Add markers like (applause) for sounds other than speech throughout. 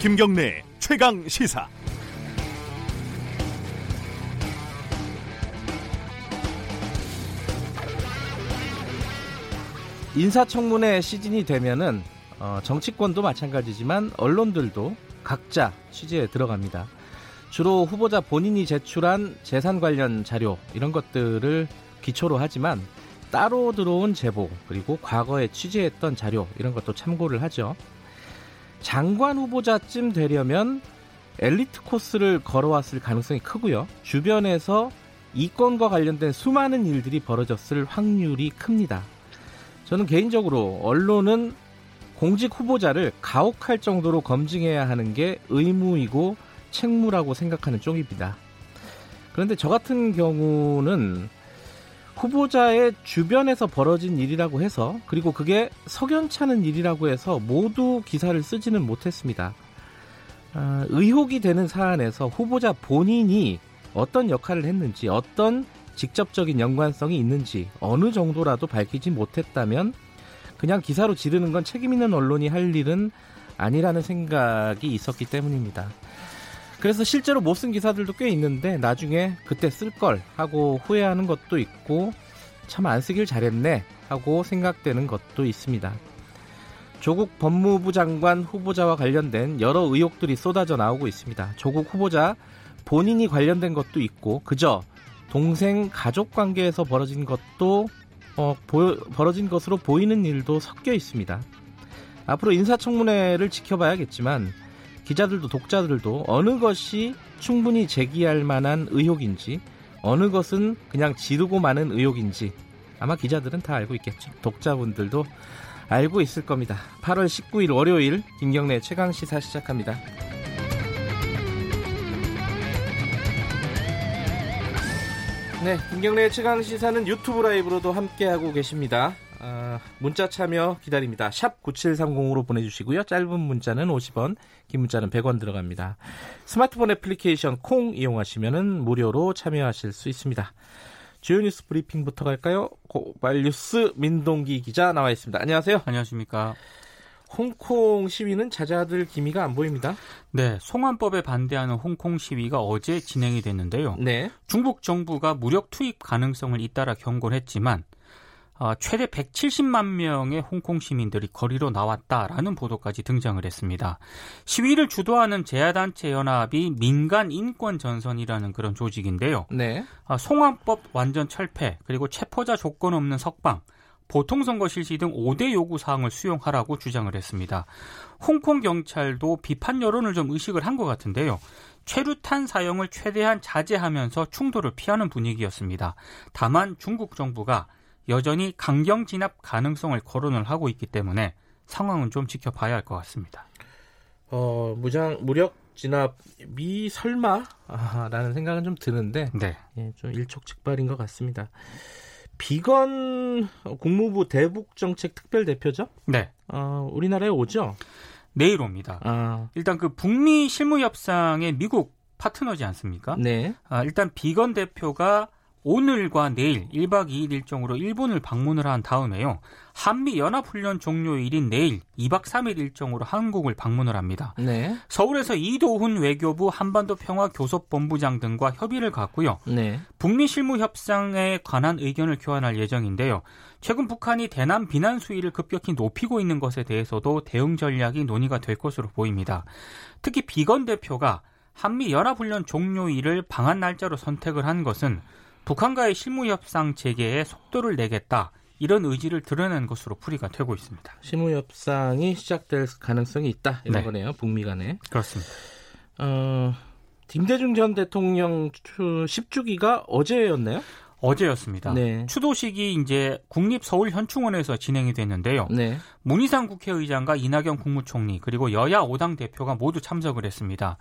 김경래 최강 시사. 인사청문회 시즌이 되면은 어, 정치권도 마찬가지지만 언론들도 각자 취재에 들어갑니다. 주로 후보자 본인이 제출한 재산 관련 자료 이런 것들을 기초로 하지만 따로 들어온 제보 그리고 과거에 취재했던 자료 이런 것도 참고를 하죠. 장관 후보자쯤 되려면 엘리트 코스를 걸어왔을 가능성이 크고요. 주변에서 이권과 관련된 수많은 일들이 벌어졌을 확률이 큽니다. 저는 개인적으로 언론은 공직 후보자를 가혹할 정도로 검증해야 하는 게 의무이고 책무라고 생각하는 쪽입니다. 그런데 저 같은 경우는 후보자의 주변에서 벌어진 일이라고 해서 그리고 그게 석연찮은 일이라고 해서 모두 기사를 쓰지는 못했습니다. 아, 의혹이 되는 사안에서 후보자 본인이 어떤 역할을 했는지 어떤 직접적인 연관성이 있는지 어느 정도라도 밝히지 못했다면 그냥 기사로 지르는 건 책임 있는 언론이 할 일은 아니라는 생각이 있었기 때문입니다. 그래서 실제로 못 쓴 기사들도 꽤 있는데 나중에 그때 쓸 걸 하고 후회하는 것도 있고 참 안 쓰길 잘했네 하고 생각되는 것도 있습니다. 조국 법무부 장관 후보자와 관련된 여러 의혹들이 쏟아져 나오고 있습니다. 조국 후보자 본인이 관련된 것도 있고 그저 동생 가족 관계에서 벌어진 것도 어, 보, 벌어진 것으로 보이는 일도 섞여 있습니다. 앞으로 인사청문회를 지켜봐야겠지만 기자들도 독자들도 어느 것이 충분히 제기할 만한 의혹인지 어느 것은 그냥 지르고 마는 의혹인지 아마 기자들은 다 알고 있겠죠. 독자분들도 알고 있을 겁니다. 8월 19일 월요일 김경래 최강 시사 시작합니다. 네, 김경래 최강 시사는 유튜브 라이브로도 함께하고 계십니다. 아, 문자 참여 기다립니다. 샵 9730으로 보내주시고요. 짧은 문자는 50원, 긴 문자는 100원 들어갑니다. 스마트폰 애플리케이션 콩 이용하시면 무료로 참여하실 수 있습니다. 주요 뉴스 브리핑부터 갈까요? 고발 뉴스 민동기 기자 나와 있습니다. 안녕하세요. 안녕하십니까. 홍콩 시위는 자자들 기미가 안 보입니다. 네, 송환법에 반대하는 홍콩 시위가 어제 진행이 됐는데요. 네. 중국 정부가 무력 투입 가능성을 잇따라 경고를 했지만 어, 최대 170만 명의 홍콩 시민들이 거리로 나왔다라는 보도까지 등장을 했습니다. 시위를 주도하는 제야단체 연합이 민간 인권 전선이라는 그런 조직인데요. 네. 어, 송환법 완전 철폐 그리고 체포자 조건 없는 석방 보통 선거 실시 등 5대 요구 사항을 수용하라고 주장을 했습니다. 홍콩 경찰도 비판 여론을 좀 의식을 한 것 같은데요. 최루탄 사용을 최대한 자제하면서 충돌을 피하는 분위기였습니다. 다만 중국 정부가 여전히 강경 진압 가능성을 거론을 하고 있기 때문에 상황은 좀 지켜봐야 할 것 같습니다. 어, 무장 무력 진압이 설마라는 생각은 좀 드는데 네. 예, 좀 일촉즉발인 것 같습니다. 비건 국무부 대북 정책 특별 대표죠? 네. 어, 우리나라에 오죠? 내일 옵니다. 아. 일단 그 북미 실무 협상의 미국 파트너지 않습니까? 네. 아, 일단 비건 대표가 오늘과 내일 1박 2일 일정으로 일본을 방문을 한 다음에요. 한미 연합 훈련 종료일인 내일 2박 3일 일정으로 한국을 방문을 합니다. 네. 서울에서 이도훈 외교부 한반도 평화 교섭 본부장 등과 협의를 갖고요. 네. 북미 실무 협상에 관한 의견을 교환할 예정인데요. 최근 북한이 대남 비난 수위를 급격히 높이고 있는 것에 대해서도 대응 전략이 논의가 될 것으로 보입니다. 특히 비건 대표가 한미 연합훈련 종료일을 방한 날짜로 선택을 한 것은 북한과의 실무 협상 재개에 속도를 내겠다. 이런 의지를 드러낸 것으로 풀이가 되고 있습니다. 실무 협상이 시작될 가능성이 있다. 이런 네. 거네요. 북미 간에. 그렇습니다. 어, 김대중 전 대통령 10주기가 어제였나요? 어제였습니다. 네. 추도식이 이제 국립서울현충원에서 진행이 됐는데요. 네. 문희상 국회의장과 이낙연 국무총리 그리고 여야 5당 대표가 모두 참석을 했습니다.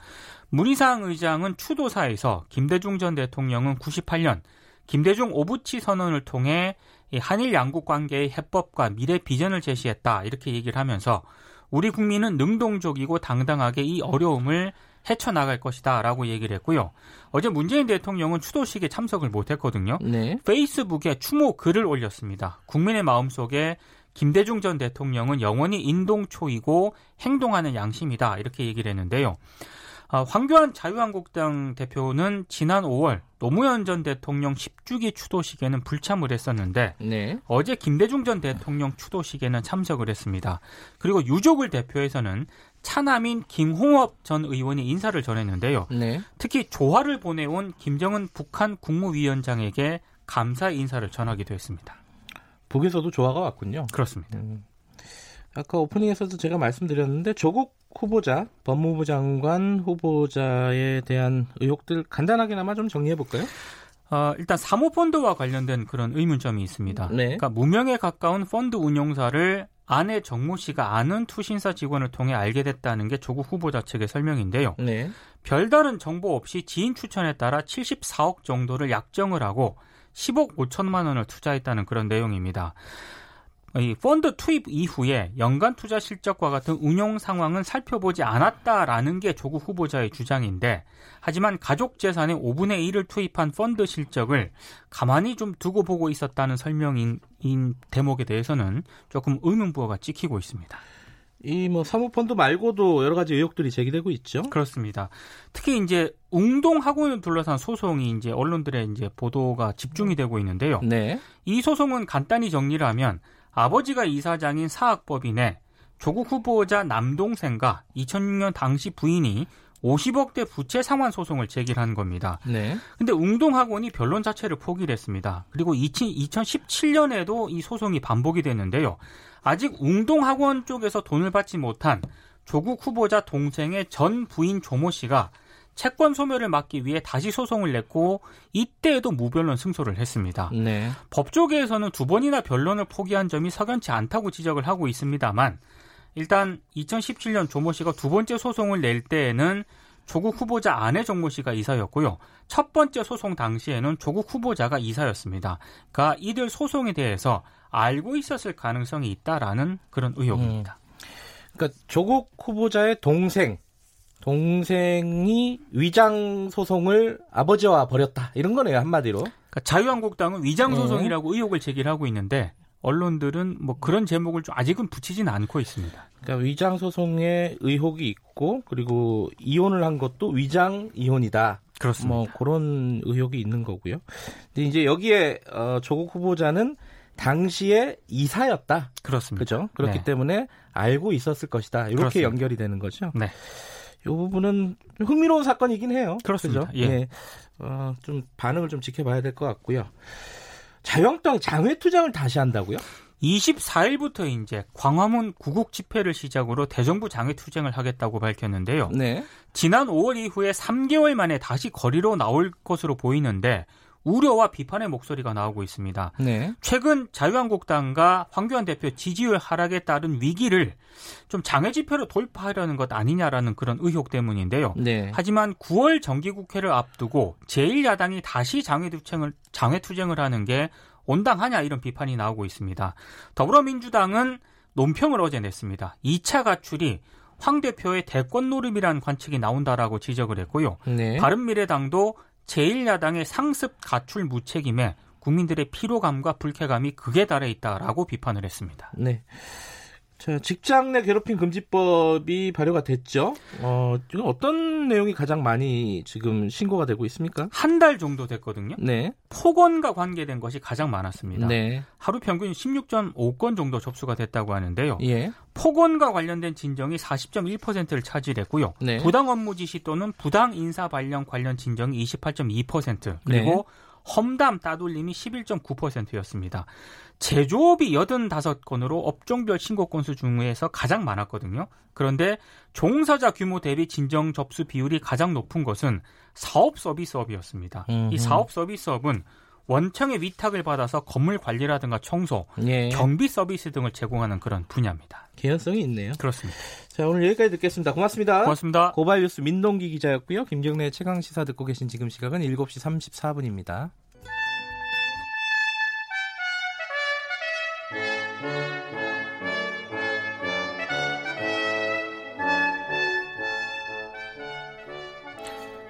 문희상 의장은 추도사에서 김대중 전 대통령은 98년 김대중 오부치 선언을 통해 한일 양국 관계의 해법과 미래 비전을 제시했다 이렇게 얘기를 하면서 우리 국민은 능동적이고 당당하게 이 어려움을 헤쳐나갈 것이다 라고 얘기를 했고요. 어제 문재인 대통령은 추도식에 참석을 못했거든요. 네. 페이스북에 추모 글을 올렸습니다. 국민의 마음속에 김대중 전 대통령은 영원히 인동초이고 행동하는 양심이다 이렇게 얘기를 했는데요. 아, 황교안 자유한국당 대표는 지난 5월 노무현 전 대통령 10주기 추도식에는 불참을 했었는데 네. 어제 김대중 전 대통령 추도식에는 참석을 했습니다. 그리고 유족을 대표해서는 차남인 김홍업 전 의원이 인사를 전했는데요. 네. 특히 조화를 보내온 김정은 북한 국무위원장에게 감사 인사를 전하기도 했습니다. 북에서도 조화가 왔군요. 그렇습니다. 음. 아까 오프닝에서도 제가 말씀드렸는데 조국 후보자, 법무부 장관 후보자에 대한 의혹들 간단하게나마 좀 정리해 볼까요? 어, 일단 사모펀드와 관련된 그런 의문점이 있습니다. 네. 그러니까 무명에 가까운 펀드 운용사를 아내 정모 씨가 아는 투신사 직원을 통해 알게 됐다는 게 조국 후보자 측의 설명인데요. 네. 별다른 정보 없이 지인 추천에 따라 74억 정도를 약정을 하고 10억 5천만 원을 투자했다는 그런 내용입니다. 이 펀드 투입 이후에 연간 투자 실적과 같은 운용 상황은 살펴보지 않았다라는 게 조국 후보자의 주장인데 하지만 가족 재산의 5분의 1을 투입한 펀드 실적을 가만히 좀 두고 보고 있었다는 설명인 대목에 대해서는 조금 의문부호가 찍히고 있습니다. 이뭐 사모펀드 말고도 여러 가지 의혹들이 제기되고 있죠. 그렇습니다. 특히 이제 웅동 학원을 둘러싼 소송이 이제 언론들의 이제 보도가 집중이 되고 있는데요. 네. 이 소송은 간단히 정리를 하면 아버지가 이사장인 사학법인의 조국 후보자 남동생과 2006년 당시 부인이 50억대 부채 상환 소송을 제기한 겁니다. 네. 근데 웅동학원이 변론 자체를 포기를 했습니다. 그리고 2017년에도 이 소송이 반복이 됐는데요. 아직 웅동학원 쪽에서 돈을 받지 못한 조국 후보자 동생의 전 부인 조모 씨가 채권 소멸을 막기 위해 다시 소송을 냈고 이때에도 무변론 승소를 했습니다. 네. 법조계에서는 두 번이나 변론을 포기한 점이 석연치 않다고 지적을 하고 있습니다만 일단 2017년 조모 씨가 두 번째 소송을 낼 때에는 조국 후보자 아내 정모 씨가 이사였고요. 첫 번째 소송 당시에는 조국 후보자가 이사였습니다. 그러니까 이들 소송에 대해서 알고 있었을 가능성이 있다라는 그런 의혹입니다. 음. 그러니까 조국 후보자의 동생 동생이 위장 소송을 아버지와 벌였다 이런 거네요 한마디로. 그러니까 자유한국당은 위장 네. 소송이라고 네. 의혹을 제기하고 있는데 언론들은 뭐 그런 제목을 좀 아직은 붙이지는 않고 있습니다. 그러니까 위장 소송에 의혹이 있고 그리고 이혼을 한 것도 위장 이혼이다. 그렇습니다. 뭐 그런 의혹이 있는 거고요. 근데 이제 여기에 어, 조국 후보자는 당시에 이사였다. 그렇습니다. 그죠? 그렇기 네. 때문에 알고 있었을 것이다. 이렇게 그렇습니다. 연결이 되는 거죠. 네. 이 부분은 흥미로운 사건이긴 해요. 그렇습니다. 그죠? 예. 예. 어, 좀 반응을 좀 지켜봐야 될 것 같고요. 자유한국당 장외 투쟁을 다시 한다고요? 24일부터 이제 광화문 구국 집회를 시작으로 대정부 장외 투쟁을 하겠다고 밝혔는데요. 네. 지난 5월 이후에 3개월 만에 다시 거리로 나올 것으로 보이는데 우려와 비판의 목소리가 나오고 있습니다. 네. 최근 자유한국당과 황교안 대표 지지율 하락에 따른 위기를 좀 장외 집회로 돌파하려는 것 아니냐라는 그런 의혹 때문인데요. 네. 하지만 9월 정기국회를 앞두고 제1야당이 다시 장외 투쟁을 장외 투쟁을 하는 게 온당하냐 이런 비판이 나오고 있습니다. 더불어민주당은 논평을 어제 냈습니다. 2차 가출이 황 대표의 대권 노름이라는 관측이 나온다라고 지적을 했고요. 네. 바른미래당도 제1야당의 상습 가출 무책임에 국민들의 피로감과 불쾌감이 극에 달해 있다라고 비판을 했습니다. 네. 자, 직장 내 괴롭힘 금지법이 발효가 됐죠. 어, 지금 어떤 내용이 가장 많이 지금 신고가 되고 있습니까? 한 달 정도 됐거든요. 네. 폭언과 관계된 것이 가장 많았습니다. 네. 하루 평균 16.5건 정도 접수가 됐다고 하는데요. 예. 폭언과 관련된 진정이 40.1%를 차지했고요. 네. 부당 업무 지시 또는 부당 인사 발령 관련 진정이 28.2% 그리고 네. 험담 따돌림이 11.9%였습니다. 제조업이 85건으로 업종별 신고 건수 중에서 가장 많았거든요. 그런데 종사자 규모 대비 진정 접수 비율이 가장 높은 것은 사업 서비스업이었습니다. 음흠. 이 사업 서비스업은 원청의 위탁을 받아서 건물 관리라든가 청소, 예. 경비 서비스 등을 제공하는 그런 분야입니다. 개연성이 있네요. 그렇습니다. 자, 오늘 여기까지 듣겠습니다. 고맙습니다. 고맙습니다. 고발 뉴스 민동기 기자였고요. 김경래 최강 시사 듣고 계신 지금 시각은 7시 34분입니다.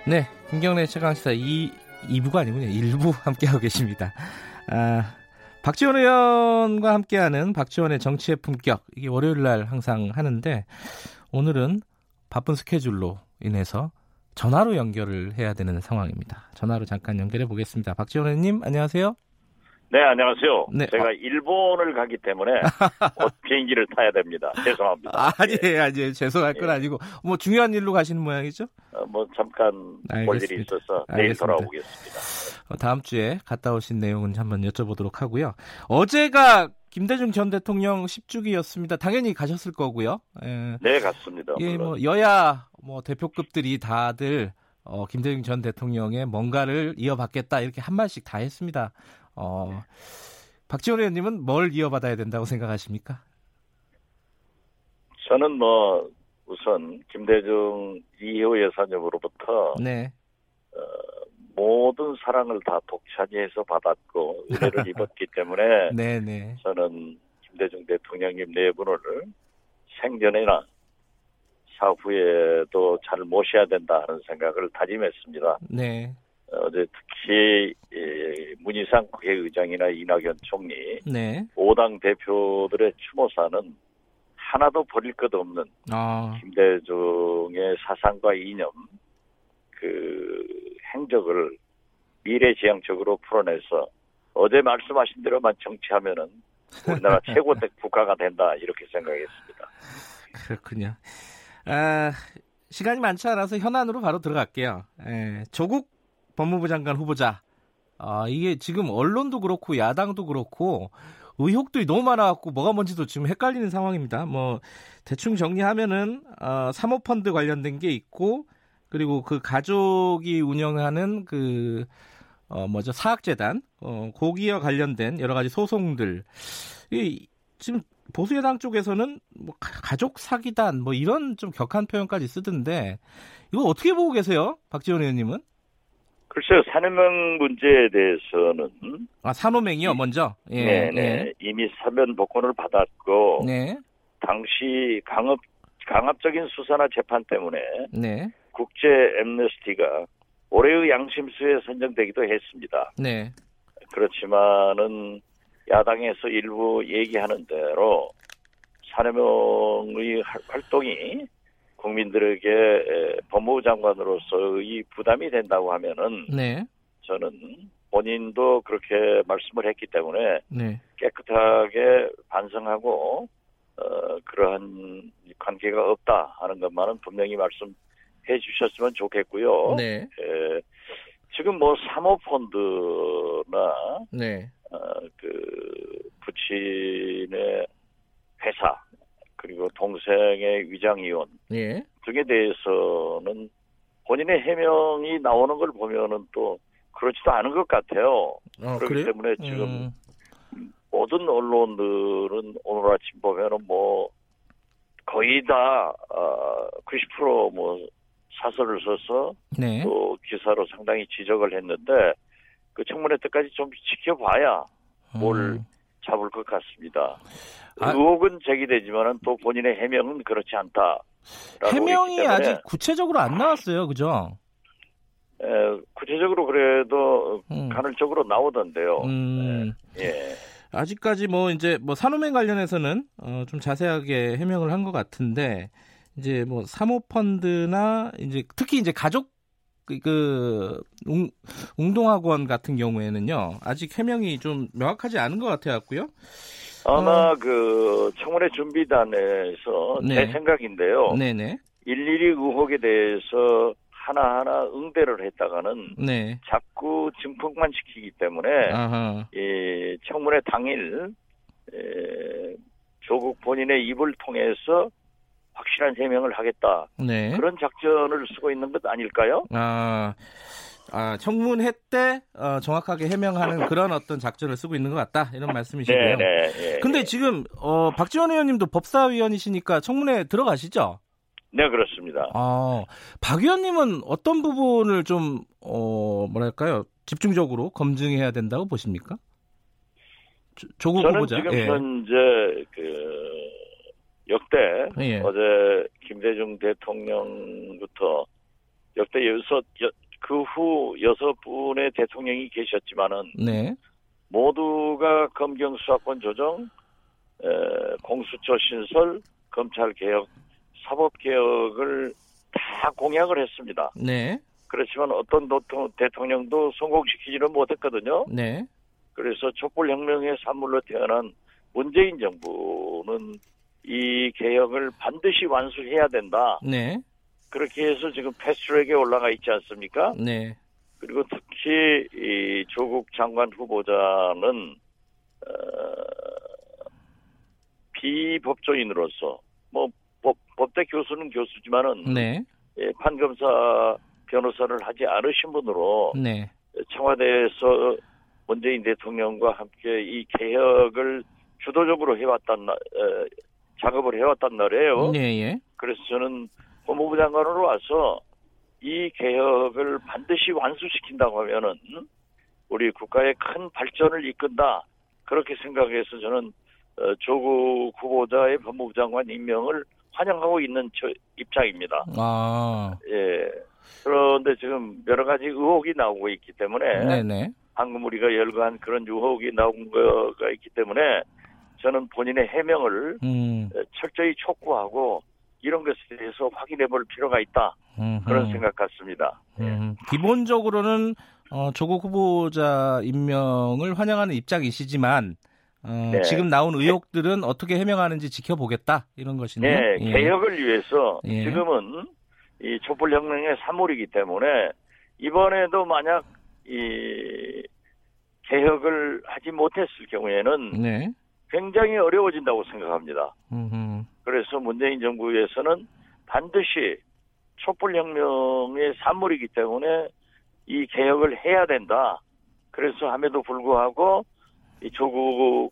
네, 김경래 최강 시사 2, 2부가 아니군요. 1부 (laughs) 함께하고 계십니다. 아, 박지원 의원과 함께하는 박지원의 정치의 품격 이게 월요일 날 항상 하는데 오늘은 바쁜 스케줄로 인해서 전화로 연결을 해야 되는 상황입니다. 전화로 잠깐 연결해 보겠습니다. 박지원 의원님 안녕하세요. 네, 안녕하세요. 네. 제가 아. 일본을 가기 때문에 (laughs) 곧 비행기를 타야 됩니다. 죄송합니다. 아, 아니에요, 예. 아니에요. 죄송할 건 예. 아니고 뭐 중요한 일로 가시는 모양이죠? 어, 뭐 잠깐 볼 일이 있어서 내일 알겠습니다. 돌아오겠습니다. 어, 다음 주에 갔다 오신 내용은 한번 여쭤보도록 하고요. 어제가 김대중 전 대통령 10주기였습니다. 당연히 가셨을 거고요. 예. 네, 갔습니다. 예, 뭐 여야 뭐 대표급들이 다들 어, 김대중 전 대통령의 뭔가를 이어받겠다 이렇게 한 말씩 다 했습니다. 어, 박지원 의원님은 뭘 이어받아야 된다고 생각하십니까? 저는 뭐 우선 김대중 이호 여사님으로부터 네. 어, 모든 사랑을 다 독차지해서 받았고 은혜를 (laughs) 입었기 때문에 네네. 네. 저는 김대중 대통령님 네 분을 생전에나 사후에도 잘 모셔야 된다 하는 생각을 다짐했습니다. 네. 어제 특히 문희상 국회의장이나 이낙연 총리, 네. 5당 대표들의 추모사는 하나도 버릴 것 없는 아. 김대중의 사상과 이념, 그 행적을 미래지향적으로 풀어내서 어제 말씀하신 대로만 정치하면은 우리나라 (laughs) 최고대 국가가 된다 이렇게 생각했습니다. 그렇군요. 아, 시간이 많지 않아서 현안으로 바로 들어갈게요. 에, 조국 법무부 장관 후보자. 아, 이게 지금 언론도 그렇고 야당도 그렇고 의혹들이 너무 많아갖고 뭐가 뭔지도 지금 헷갈리는 상황입니다. 뭐 대충 정리하면은 어, 사모펀드 관련된 게 있고 그리고 그 가족이 운영하는 그 어, 뭐죠 사학재단 어, 고기와 관련된 여러 가지 소송들 이 지금 보수 여당 쪽에서는 뭐 가족 사기단 뭐 이런 좀 격한 표현까지 쓰던데 이거 어떻게 보고 계세요, 박지원 의원님은? 글쎄요, 산호명 문제에 대해서는 아 산호명이요, 먼저. 예, 네, 네. 예. 이미 사면 복권을 받았고, 네. 당시 강압 강압적인 수사나 재판 때문에 네. 국제 엠네스티가 올해의 양심수에 선정되기도 했습니다. 네. 그렇지만은 야당에서 일부 얘기하는 대로 산호명의 활동이 국민들에게 법무부 장관으로서의 부담이 된다고 하면은 네. 저는 본인도 그렇게 말씀을 했기 때문에 네. 깨끗하게 반성하고 어, 그러한 관계가 없다 하는 것만은 분명히 말씀해 주셨으면 좋겠고요. 네. 에, 지금 뭐 사모펀드나 네. 어, 그 부친의 회사 그리고 동생의 위장 이혼 예. 등에 대해서는 본인의 해명이 나오는 걸 보면은 또 그렇지도 않은 것 같아요. 아, 그렇기 그래요? 때문에 지금 음. 모든 언론들은 오늘 아침 보면은 뭐 거의 다 어, 90%뭐 사설을 써서 네. 또 기사로 상당히 지적을 했는데 그 청문회 때까지 좀 지켜봐야 뭘 음. 잡을 것 같습니다. 아, 의혹은 제기되지만은 또 본인의 해명은 그렇지 않다. 해명이 아직 구체적으로 안 나왔어요, 그죠? 에, 구체적으로 그래도 음. 간헐적으로 나오던데요. 음. 에, 예. 아직까지 뭐 이제 뭐 산호맹 관련해서는 어, 좀 자세하게 해명을 한 것 같은데 이제 뭐 사모펀드나 이제 특히 이제 가족 그, 그 웅, 웅동학원 같은 경우에는요 아직 해명이 좀 명확하지 않은 것 같아 갖고요. 아마 어... 그 청문회 준비단에서 네. 제 생각인데요. 네네. 일일이 의혹에 대해서 하나하나 응대를 했다가는 네. 자꾸 증폭만 시키기 때문에 이 청문회 당일 에, 조국 본인의 입을 통해서 확실한 해명을 하겠다. 네. 그런 작전을 쓰고 있는 것 아닐까요? 아, 아 청문회 때 어, 정확하게 해명하는 그런 어떤 작전을 쓰고 있는 것 같다 이런 말씀이시고요. 네, 네, 네, 근데 지금 어, 박지원 의원님도 법사위원이시니까 청문회 들어가시죠? 네, 그렇습니다. 아, 박 의원님은 어떤 부분을 좀 어, 뭐랄까요 집중적으로 검증해야 된다고 보십니까? 조국 저는 후보자. 지금 예. 현재 그 역대 예. 어제 김대중 대통령부터 역대 여섯 그 후 여섯 분의 대통령이 계셨지만은 네. 모두가 검경 수사권 조정, 에, 공수처 신설, 검찰 개혁, 사법 개혁을 다 공약을 했습니다. 네. 그렇지만 어떤 대통령도 성공시키지는 못했거든요. 네. 그래서 촛불혁명의 산물로 태어난 문재인 정부는 이 개혁을 반드시 완수해야 된다. 네. 그렇게 해서 지금 패스트트랙에 올라가 있지 않습니까? 네. 그리고 특히 이 조국 장관 후보자는 어, 비법조인으로서 뭐 법, 법대 교수는 교수지만은 네. 예, 판검사 변호사를 하지 않으신 분으로 네. 청와대에서 문재인 대통령과 함께 이 개혁을 주도적으로 해왔단 날, 에, 작업을 해왔단 말이에요. 네, 예. 그래서 저는 법무부 장관으로 와서 이 개혁을 반드시 완수시킨다고 하면은 우리 국가의 큰 발전을 이끈다 그렇게 생각해서 저는 어, 조국 후보자의 법무부 장관 임명을 환영하고 있는 입장입니다. 아. 예. 그런데 지금 여러 가지 의혹이 나오고 있기 때문에 네네. 방금 우리가 열거한 그런 의혹이 나온 거가 있기 때문에 저는 본인의 해명을 음. 철저히 촉구하고 이런 것에 대해서 확인해 볼 필요가 있다. 음흠. 그런 생각 같습니다. 음. 기본적으로는 어, 조국 후보자 임명을 환영하는 입장이시지만 어, 네. 지금 나온 의혹들은 어떻게 해명하는지 지켜보겠다 이런 것이네요. 네, 예. 개혁을 위해서 예. 지금은 이 촛불혁명의 3월이기 때문에 이번에도 만약 이 개혁을 하지 못했을 경우에는 네. 굉장히 어려워진다고 생각합니다. 음흠. 그래서 문재인 정부에서는 반드시 촛불혁명의 산물이기 때문에 이 개혁을 해야 된다. 그래서 함에도 불구하고 이 조국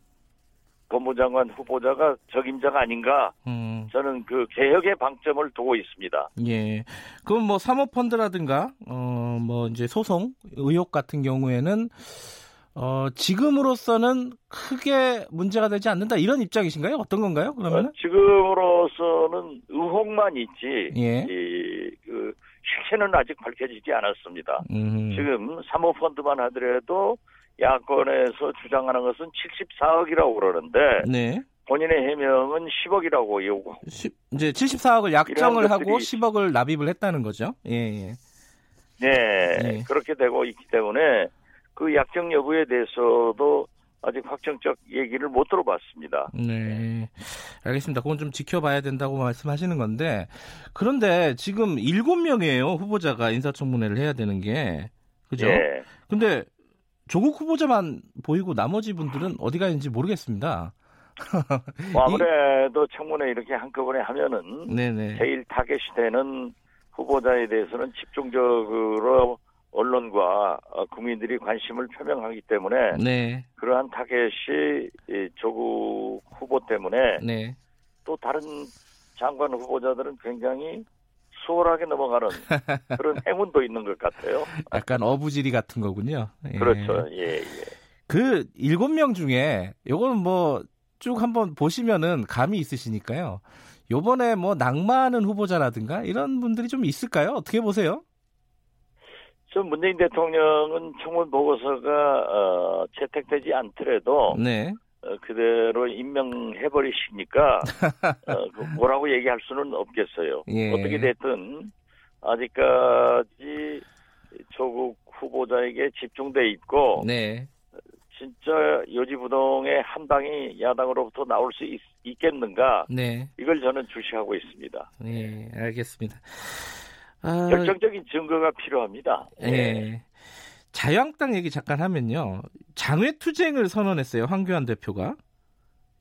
법무장관 후보자가 적임자가 아닌가 음. 저는 그 개혁의 방점을 두고 있습니다. 예. 그럼 뭐 사모펀드라든가 어 뭐 이제 소송 의혹 같은 경우에는 어 지금으로서는 크게 문제가 되지 않는다 이런 입장이신가요? 어떤 건가요? 그러면 어, 지금으로서는 의혹만 있지 예. 이 그 실체는 아직 밝혀지지 않았습니다. 음. 지금 사모펀드만 하더라도 야권에서 주장하는 것은 74억이라고 그러는데 네. 본인의 해명은 10억이라고 요구. 이제 74억을 약정을 하고 10억을 납입을 했다는 거죠. 예, 예. 네, 예. 그렇게 되고 있기 때문에 그 약정 여부에 대해서도 아직 확정적 얘기를 못 들어봤습니다. 네. 알겠습니다. 그건 좀 지켜봐야 된다고 말씀하시는 건데, 그런데 지금 7명이에요, 후보자가 인사청문회를 해야 되는 게. 그죠? 네. 근데 조국 후보자만 보이고 나머지 분들은 어디 가 있는지 모르겠습니다. (laughs) 뭐 아무래도 청문회 이렇게 한꺼번에 하면은 네네. 제일 타겟이 되는 후보자에 대해서는 집중적으로 언론과 국민들이 관심을 표명하기 때문에 네. 그러한 타겟이 조국 후보 때문에 네. 또 다른 장관 후보자들은 굉장히 수월하게 넘어가는 (laughs) 그런 행운도 있는 것 같아요. 약간 어부지리 같은 거군요. 예. 그렇죠. 예, 예. 그 일곱 명 중에 요거는 뭐 쭉 한번 보시면은 감이 있으시니까요. 요번에 뭐 낙마하는 후보자라든가 이런 분들이 좀 있을까요? 어떻게 보세요? 전 문재인 대통령은 청문 보고서가 어, 채택되지 않더라도 네. 어, 그대로 임명해 버리시니까 (laughs) 어, 그 뭐라고 얘기할 수는 없겠어요. 예. 어떻게 됐든 아직까지 조국 후보자에게 집중돼 있고 네. 진짜 요지부동의 한 방이 야당으로부터 나올 수 있, 겠는가 네. 이걸 저는 주시하고 있습니다. 네, 알겠습니다. 아... 결정적인 증거가 필요합니다. 네. 네. 자유한국당 얘기 잠깐 하면요. 장외 투쟁을 선언했어요. 황교안 대표가.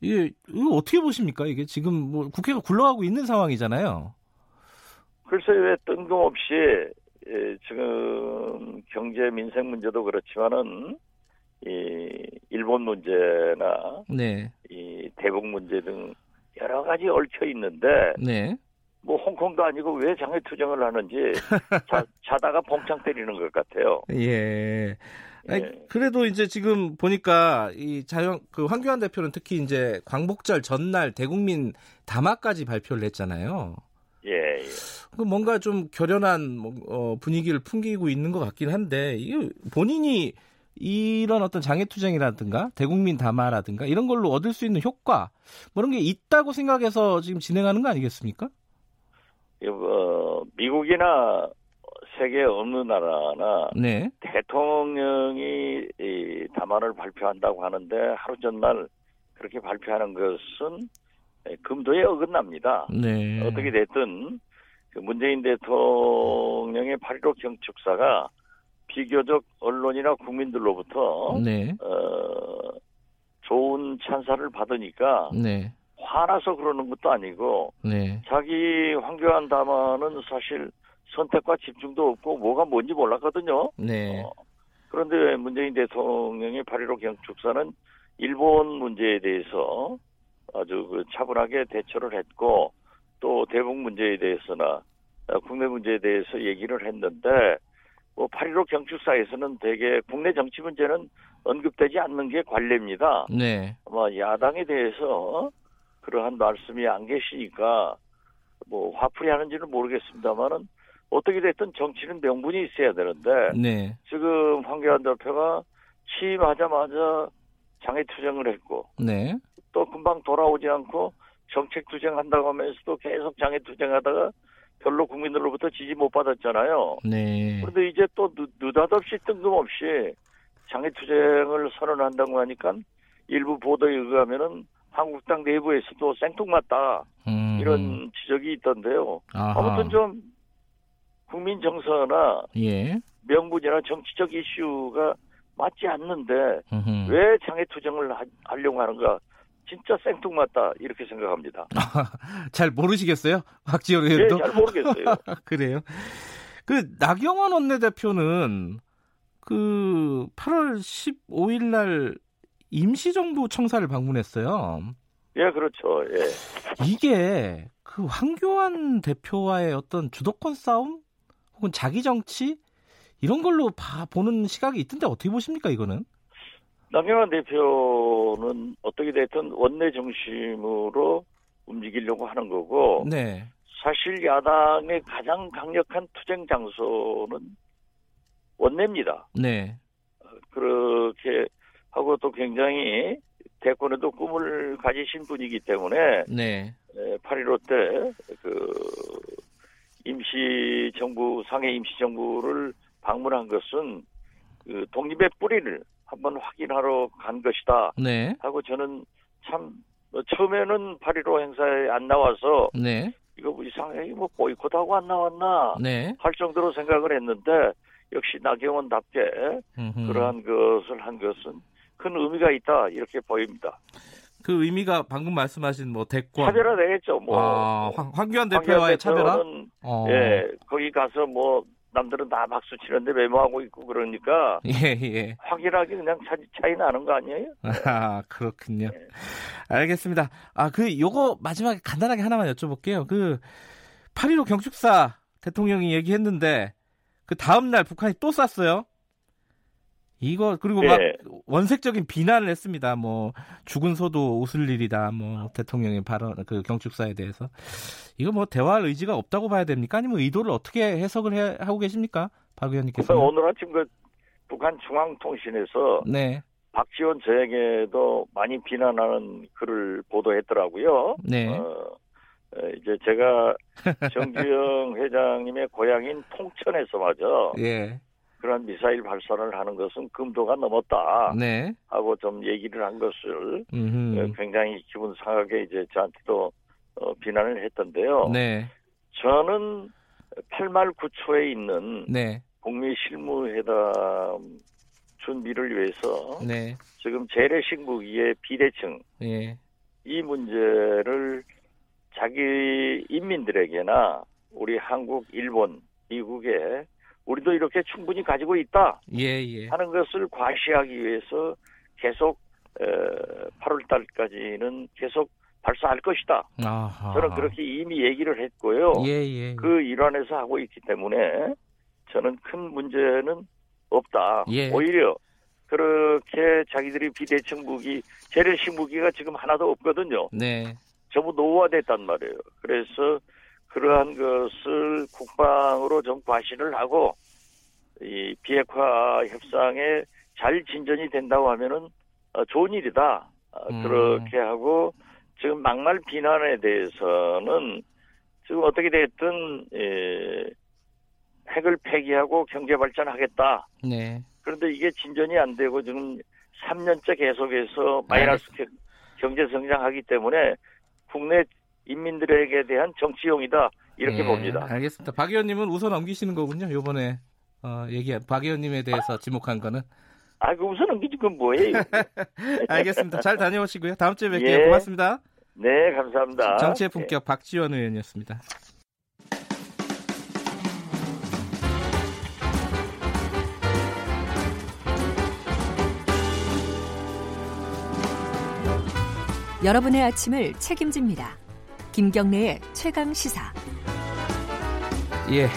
이게 이거 어떻게 보십니까? 이게 지금 뭐 국회가 굴러가고 있는 상황이잖아요. 글쎄 왜 뜬금없이 예, 지금 경제 민생 문제도 그렇지만은 이 일본 문제나 네. 이 대북 문제 등 여러 가지 얽혀 있는데 네. 뭐 홍콩도 아니고 왜 장외 투쟁을 하는지 (laughs) 자, 자다가 봉창 때리는 것 같아요. 예. 아니, 예. 그래도 이제 지금 보니까 이 자영 그 황교안 대표는 특히 이제 광복절 전날 대국민 담화까지 발표를 했잖아요. 예. 예. 그 뭔가 좀 결연한 뭐, 어, 분위기를 풍기고 있는 것 같긴 한데 이게 본인이 이런 어떤 장애투쟁이라든가 대국민 담화라든가 이런 걸로 얻을 수 있는 효과 뭐 이런 게 있다고 생각해서 지금 진행하는 거 아니겠습니까? 어, 미국이나 세계 어느 나라나 네. 대통령이 이 담화를 발표한다고 하는데 하루 전날 그렇게 발표하는 것은 금도에 어긋납니다. 네. 어떻게 됐든 그 문재인 대통령의 8.15 경축사가 비교적 언론이나 국민들로부터 네. 어, 좋은 찬사를 받으니까 네. 화나서 그러는 것도 아니고 네. 자기 황교안 담화는 사실 선택과 집중도 없고 뭐가 뭔지 몰랐거든요. 네. 어, 그런데 문재인 대통령의 8.15 경축사는 일본 문제에 대해서 아주 그 차분하게 대처를 했고 또 대북 문제에 대해서나 국내 문제에 대해서 얘기를 했는데 뭐8.15 경축사에서는 대개 국내 정치 문제는 언급되지 않는 게 관례입니다. 네. 아마 야당에 대해서 그러한 말씀이 안 계시니까 뭐 화풀이 하는지는 모르겠습니다만은 어떻게 됐든 정치는 명분이 있어야 되는데 네. 지금 황교안 대표가 취임하자마자 장애 투쟁을 했고 네. 또 금방 돌아오지 않고 정책 투쟁한다고 하면서도 계속 장애 투쟁하다가 별로 국민들로부터 지지 못 받았잖아요. 네. 그런데 이제 또 느닷없이 뜬금없이 장애 투쟁을 선언한다고 하니까 일부 보도에 의하면은 한국당 내부에서도 생뚱맞다 음. 이런 지적이 있던데요. 아하. 아무튼 좀 국민 정서나 예. 명분이나 정치적 이슈가 맞지 않는데 음흠. 왜 장애 투쟁을 하, 하려고 하는가 진짜 생뚱맞다 이렇게 생각합니다. (laughs) 잘 모르시겠어요? 박지원 의원도? 예, 잘 모르겠어요. (laughs) 그래요. 그 나경원 원내대표는 그 8월 15일 날 임시정부 청사를 방문했어요. 예, 그렇죠. 예. 이게 그 황교안 대표와의 어떤 주도권 싸움 혹은 자기 정치 이런 걸로 봐 보는 시각이 있던데 어떻게 보십니까 이거는? 남경환 대표는 어떻게 됐든 원내 중심으로 움직이려고 하는 거고 네. 사실 야당의 가장 강력한 투쟁 장소는 원내입니다. 네. 그렇게 하고 또 굉장히 대권에도 꿈을 가지신 분이기 때문에 네. 8.15 때 그 임시정부 상해 임시정부를 방문한 것은 그 독립의 뿌리를 한번 확인하러 간 것이다. 네. 하고 저는 참뭐 처음에는 8.15 행사에 안 나와서 네. 이거 뭐 이상하게 뭐 보이콧하고 안 나왔나 네. 할 정도로 생각을 했는데 역시 나경원답게 음흠. 그러한 것을 한 것은 큰 의미가 있다 이렇게 보입니다. 그 의미가 방금 말씀하신 뭐 대권 차별화 되겠죠. 뭐 아, 황, 황교안 대표와의 차별화? 어. 예, 거기 가서 뭐 남들은 다 박수 치는데 메모하고 있고 그러니까 (laughs) 예, 예. 확인하기 그냥 차, 차이 나는 거 아니에요? (laughs) 아 그렇군요. 예. 알겠습니다. 아 그 요거 마지막에 간단하게 하나만 여쭤볼게요. 그 8.15 경축사 대통령이 얘기했는데 그 다음 날 북한이 또 쐈어요. 이거 그리고 막 예. 원색적인 비난을 했습니다. 뭐 죽은 소도 웃을 일이다. 뭐 대통령의 발언 그 경축사에 대해서 이거 뭐 대화할 의지가 없다고 봐야 됩니까? 아니면 의도를 어떻게 해석을 해, 하고 계십니까, 박 의원님께서? 오늘 아침 그 북한 중앙통신에서 네. 박지원 저에게도 많이 비난하는 글을 보도했더라고요. 네. 어, 이제 제가 (laughs) 정주영 회장님의 고향인 통천에서 맞아. 예. 그런 미사일 발사를 하는 것은 금도가 넘었다. 네. 하고 좀 얘기를 한 것을 음흠. 어, 굉장히 기분 상하게 이제 저한테도 어, 비난을 했던데요. 네. 저는 8말 9초에 있는 네. 북미 실무회담 준비를 위해서 네. 지금 재래식 무기의 비대칭 네. 이 문제를 자기 인민들에게나 우리 한국, 일본, 미국에 우리도 이렇게 충분히 가지고 있다 예, 예. 하는 것을 과시하기 위해서 계속 에, 8월 달까지는 계속 발사할 것이다. 아하. 저는 그렇게 이미 얘기를 했고요. 예, 예. 그 일환에서 하고 있기 때문에 저는 큰 문제는 없다. 예. 오히려 그렇게 자기들이 비대칭 무기, 재래식 무기가 지금 하나도 없거든요. 네. 전부 노후화됐단 말이에요. 그래서 그러한 것을 국방으로 좀 과시를 하고 이 비핵화 협상에 잘 진전이 된다고 하면은 어, 좋은 일이다. 어, 음. 그렇게 하고 지금 막말 비난에 대해서는 지금 어떻게 됐든 예, 핵을 폐기하고 경제 발전하겠다. 네. 그런데 이게 진전이 안 되고 지금 3년째 계속해서 마이너스 네. 경제 성장하기 때문에 국내 인민들에게 대한 정치용이다 이렇게 네, 봅니다. 알겠습니다. 박 의원님은 우선 넘기시는 거군요. 이번에 어, 얘기 박 의원님에 대해서 지목한 거는. 아, 그 우선 넘기지 그건 뭐예요? (laughs) 알겠습니다. 잘 다녀오시고요. 다음 주에 뵐게요. 예. 고맙습니다. 네, 감사합니다. 정치의 품격 네. 박지원 의원이었습니다. 여러분의 아침을 책임집니다. 김경래의 최강 시사. 예.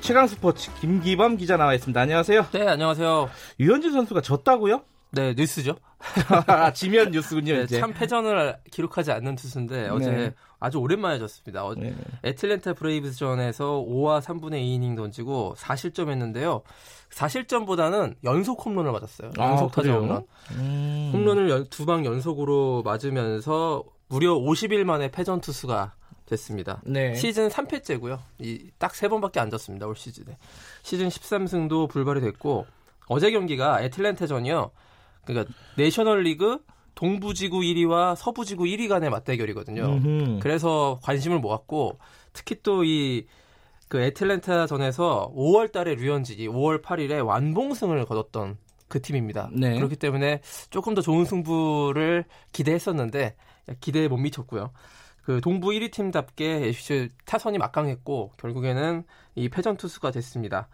최강 스포츠 김기범 기자 나와 있습니다. 안녕하세요. 네, 안녕하세요. 유현진 선수가 졌다고요? 네, 뉴스죠. (laughs) 지면 뉴스군요. 네, 이제. 참 패전을 기록하지 않는 투수인데 어제 네. 아주 오랜만에 졌습니다. 어, 네. 애틀랜타 브레이브스전에서 5와 3분의 2이닝 던지고 4실점 했는데요. 4실점보다는 연속 홈런을 맞았어요. 아, 연속 아, 타자 홈런. 음. 홈런을 두 방 연속으로 맞으면서 무려 50일 만에 패전 투수가 됐습니다. 네. 시즌 3패째고요. 딱세 번밖에 안 졌습니다. 올 시즌에. 시즌 13승도 불발이 됐고 어제 경기가 애틀랜타전이요. 그러니까 내셔널리그 동부지구 1위와 서부지구 1위 간의 맞대결이거든요. 음흠. 그래서 관심을 모았고 특히 또이 그 애틀랜타 전에서 5월 달에 류현진이 5월 8일에 완봉승을 거뒀던 그 팀입니다. 네. 그렇기 때문에 조금 더 좋은 승부를 기대했었는데 기대에 못 미쳤고요. 그 동부 1위 팀답게 타선이 막강했고 결국에는 이 패전 투수가 됐습니다.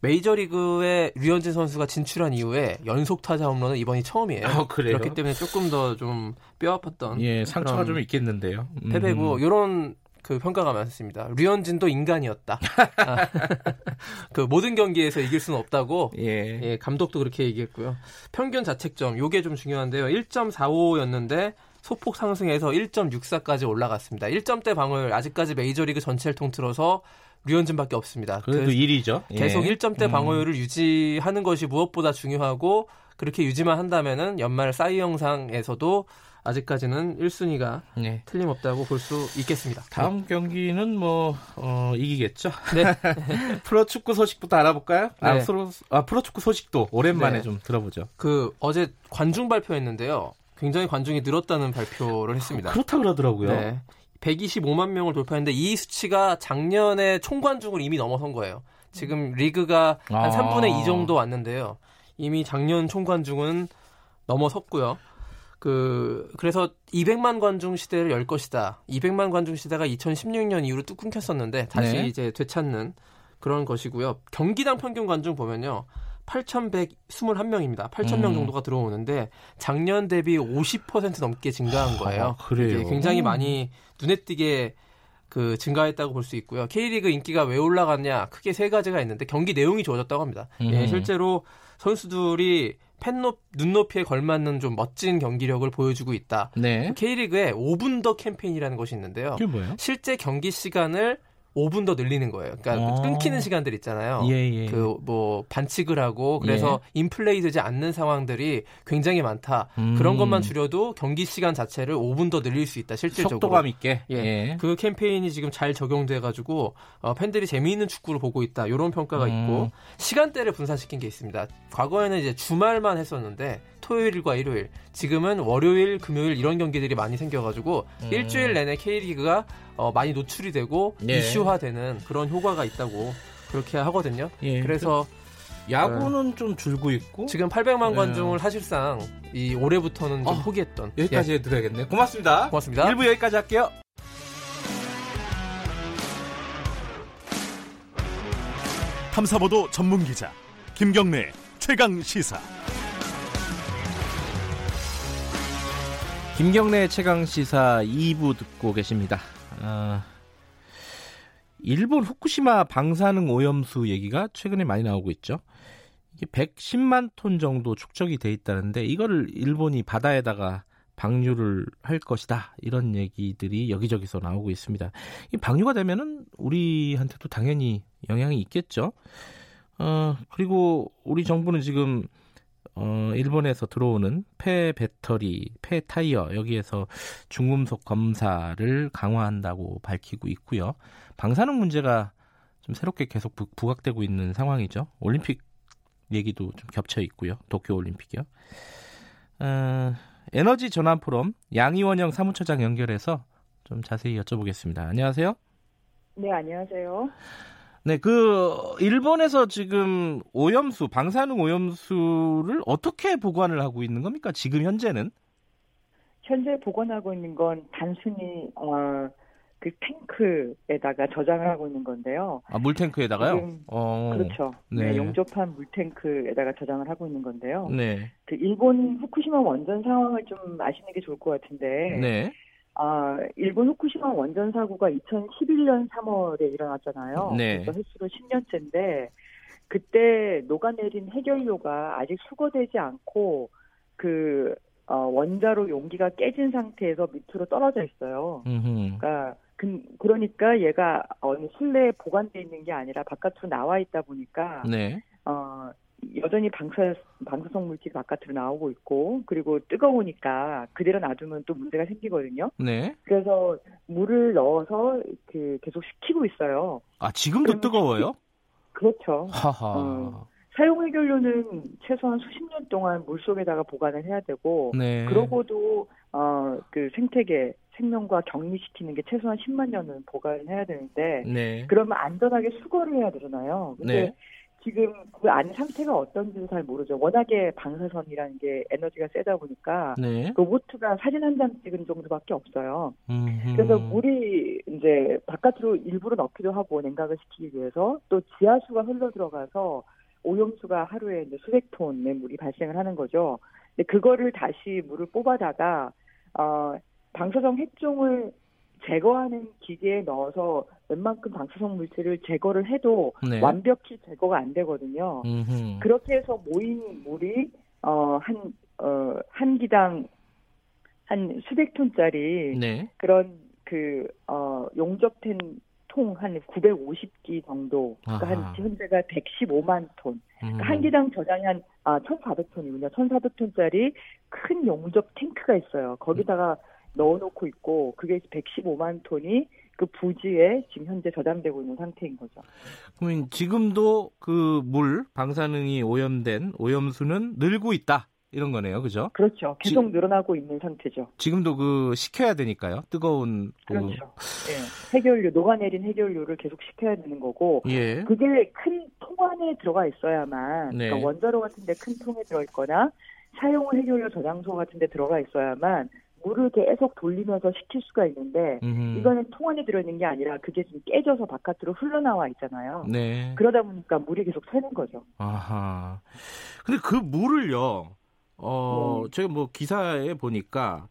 메이저리그에 류현진 선수가 진출한 이후에 연속 타자 홈런은 이번이 처음이에요. 아, 그렇기 때문에 조금 더 좀 뼈아팠던 예, 상처가 좀 있겠는데요. 음. 패배고 이런 그 평가가 많습니다. 류현진도 인간이었다. 아, (laughs) 그 모든 경기에서 이길 수는 없다고 예. 예. 감독도 그렇게 얘기했고요. 평균 자책점 요게 좀 중요한데요. 1.45였는데 소폭 상승해서 1.64까지 올라갔습니다. 1점대 방어율 아직까지 메이저리그 전체를 통틀어서 류현진밖에 없습니다. 그래도 1위죠. 예. 계속 1점대 음. 방어율을 유지하는 것이 무엇보다 중요하고 그렇게 유지만 한다면은 연말 싸이 영상에서도 아직까지는 1순위가 네. 틀림없다고 볼 수 있겠습니다. 다음 네. 경기는 뭐 어, 이기겠죠. 네. (laughs) 프로축구 소식부터 알아볼까요? 아, 네. 아, 프로, 아, 프로축구 소식도 오랜만에 네. 좀 들어보죠. 그 어제 관중 발표했는데요. 굉장히 관중이 늘었다는 발표를 했습니다. 그렇다 그러더라고요. 네. 125만 명을 돌파했는데 이 수치가 작년에 총관중을 이미 넘어선 거예요. 지금 리그가 한 아. 3분의 2 정도 왔는데요. 이미 작년 총관중은 넘어섰고요. 그 그래서 200만 관중 시대를 열 것이다. 200만 관중 시대가 2016년 이후로 뚝 끊겼었는데 다시 네. 이제 되찾는 그런 것이고요. 경기당 평균 관중 보면요. 8,121명입니다. 8,000명 음. 정도가 들어오는데 작년 대비 50% 넘게 증가한 아, 거예요. 아, 그래요. 굉장히 많이 눈에 띄게 그 증가했다고 볼 수 있고요. K리그 인기가 왜 올라갔냐? 크게 세 가지가 있는데 경기 내용이 좋아졌다고 합니다. 음. 예, 실제로 선수들이 팬높 눈높이에 걸맞는 좀 멋진 경기력을 보여주고 있다. 네. K리그에 5분 더 캠페인이라는 것이 있는데요. 실제 경기 시간을 5분 더 늘리는 거예요. 그러니까 어. 끊기는 시간들 있잖아요. 예, 예. 그뭐 반칙을 하고 그래서 예. 인플레이 되지 않는 상황들이 굉장히 많다. 음. 그런 것만 줄여도 경기 시간 자체를 5분 더 늘릴 수 있다. 실질적으로. 속도감 있게. 예. 예. 그 캠페인이 지금 잘 적용돼 가지고 어, 팬들이 재미있는 축구를 보고 있다. 이런 평가가 음. 있고 시간대를 분산시킨 게 있습니다. 과거에는 이제 주말만 했었는데 토요일과 일요일, 지금은 월요일, 금요일 이런 경기들이 많이 생겨가지고 음. 일주일 내내 K리그가 어, 많이 노출이 되고 예. 이슈화되는 그런 효과가 있다고 그렇게 하거든요. 예. 그래서 그 야구는 어, 좀 줄고 있고 지금 800만 예. 관중을 사실상 이 올해부터는 좀 어, 포기했던 여기까지 예. 해드려야겠네. 고맙습니다. 고맙습니다. 1부 여기까지 할게요. 탐사보도 전문 기자 김경래 최강 시사. 김경래 최강 시사 2부 듣고 계십니다. 아, 일본 후쿠시마 방사능 오염수 얘기가 최근에 많이 나오고 있죠. 이게 110만 톤 정도 축적이 돼 있다는데 이거를 일본이 바다에다가 방류를 할 것이다 이런 얘기들이 여기저기서 나오고 있습니다. 이 방류가 되면은 우리한테도 당연히 영향이 있겠죠. 어 그리고 우리 정부는 지금 어, 일본에서 들어오는 폐 배터리, 폐 타이어 여기에서 중금속 검사를 강화한다고 밝히고 있고요. 방사능 문제가 좀 새롭게 계속 부, 부각되고 있는 상황이죠. 올림픽 얘기도 좀 겹쳐 있고요. 도쿄 올림픽이요. 어, 에너지 전환 포럼 양이원영 사무처장 연결해서 좀 자세히 여쭤보겠습니다. 안녕하세요. 네, 안녕하세요. 네, 그 일본에서 지금 오염수, 방사능 오염수를 어떻게 보관을 하고 있는 겁니까? 지금 현재는? 현재 보관하고 있는 건 단순히 어, 그 탱크에다가 저장을 하고 있는 건데요. 아, 물탱크에다가요? 어, 그렇죠. 네. 네, 용접한 물탱크에다가 저장을 하고 있는 건데요. 네. 그 일본 후쿠시마 원전 상황을 좀 아시는 게 좋을 것 같은데. 네. 아, 일본 후쿠시마 원전 사고가 2011년 3월에 일어났잖아요. 네. 그래서 횟수로 10년째인데 그때 녹아내린 해결료가 아직 수거되지 않고 그 어, 원자로 용기가 깨진 상태에서 밑으로 떨어져 있어요. 음흠. 그러니까 그, 그러니까 얘가 어느 실내에 보관돼 있는 게 아니라 바깥으로 나와 있다 보니까 네. 어, 여전히 방사 방사성 물질이 바깥으로 나오고 있고 그리고 뜨거우니까 그대로 놔두면 또 문제가 생기거든요. 네. 그래서 물을 넣어서 그 계속 식히고 있어요. 아 지금도 뜨거워요? 그렇죠. 하하. 어, 사용 해결료는 최소한 수십 년 동안 물 속에다가 보관을 해야 되고 네. 그러고도 어, 그 생태계 생명과 격리시키는 게 최소한 10만 년은 보관을 해야 되는데 네. 그러면 안전하게 수거를 해야 되잖아요. 근데 네. 지금 그 안 상태가 어떤지도 잘 모르죠. 워낙에 방사선이라는 게 에너지가 세다 보니까 네. 로보트가 사진 한 장 찍은 정도밖에 없어요. 음흠. 그래서 물이 이제 바깥으로 일부러 넣기도 하고 냉각을 시키기 위해서 또 지하수가 흘러 들어가서 오염수가 하루에 이제 수백 톤의 물이 발생을 하는 거죠. 근데 그거를 다시 물을 뽑아다가 어 방사성 핵종을 제거하는 기계에 넣어서 웬만큼 방사성 물질을 제거를 해도 네. 완벽히 제거가 안 되거든요. 음흠. 그렇게 해서 모인 물이 어 한 어, 한 기당 한 수백 톤짜리 네. 그런 그 어, 용접된 통 한 950기 정도. 그러니까 아하. 한 현재가 115만 톤. 음. 그러니까 한 기당 저장이 한 아, 1,400톤이군요. 1,400톤짜리 큰 용접 탱크가 있어요. 거기다가 넣어놓고 있고 그게 115만 톤이 그 부지에 지금 현재 저장되고 있는 상태인 거죠. 그러면 지금도 그 물 방사능이 오염된 오염수는 늘고 있다 이런 거네요, 그죠? 그렇죠. 계속 지- 늘어나고 있는 상태죠. 지금도 그 식혀야 되니까요. 뜨거운 그 그렇죠. 예. 해결료, 녹아내린 해결료를 계속 식혀야 되는 거고, 예. 그게 큰 통 안에 들어가 있어야만, 네. 그러니까 원자로 같은데 큰 통에 들어있거나, 사용 해결료 저장소 같은데 들어가 있어야만, 물을 계속 돌리면서 식힐 수가 있는데, 음흠. 이거는 통 안에 들어있는 게 아니라 그게 지금 깨져서 바깥으로 흘러나와 있잖아요. 네. 그러다 보니까 물이 계속 새는 거죠. 아하. 근데 그 물을요. 어, 네. 제가 뭐 기사에 보니까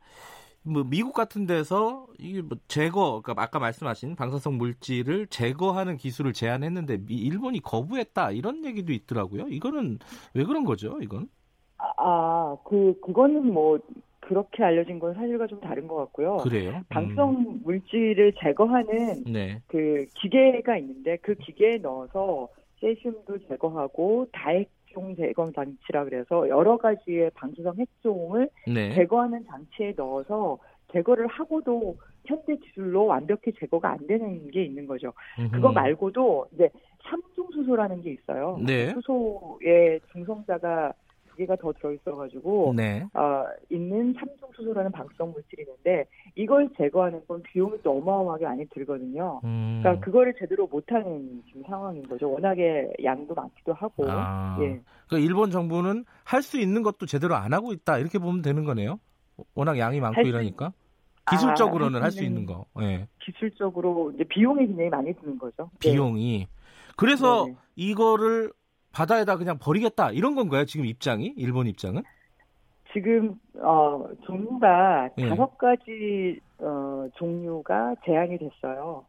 뭐 미국 같은 데서 이게 뭐 제거, 그러니까 아까 말씀하신 방사성 물질을 제거하는 기술을 제안했는데 미- 일본이 거부했다 이런 얘기도 있더라고요. 이거는 왜 그런 거죠? 이건? 아, 아, 그, 그거는 뭐, 그렇게 알려진 건 사실과 좀 다른 것 같고요. 그래요? 음. 방사성 물질을 제거하는 네. 그 기계가 있는데 그 기계에 넣어서 세슘도 제거하고 다핵종 제거 장치라 그래서 여러 가지의 방사성 핵종을 네. 제거하는 장치에 넣어서 제거를 하고도 현대 기술로 완벽히 제거가 안 되는 게 있는 거죠. 그거 음흠. 말고도 이제 삼중 수소라는 게 있어요. 네. 수소에 중성자가 두 개가 더 들어있어가지고 네. 어, 있는 삼중 수소라는 방사성 물질이 있는데 이걸 제거하는 건 비용이 또 어마어마하게 많이 들거든요. 음. 그러니까 그거를 제대로 못하는 지금 상황인 거죠. 워낙에 양도 많기도 하고. 아. 예. 그러니까 일본 정부는 할 수 있는 것도 제대로 안 하고 있다 이렇게 보면 되는 거네요. 워낙 양이 많고 할수 이러니까 기술적으로는 아, 할수 있는 거. 예. 기술적으로 이제 비용이 굉장히 많이 드는 거죠. 네. 비용이. 그래서 네네. 이거를 바다에다 그냥 버리겠다 이런 건가요? 지금 입장이 일본 입장은? 지금 어, 종류가 예. 다섯 가지 어, 종류가 제한이 됐어요.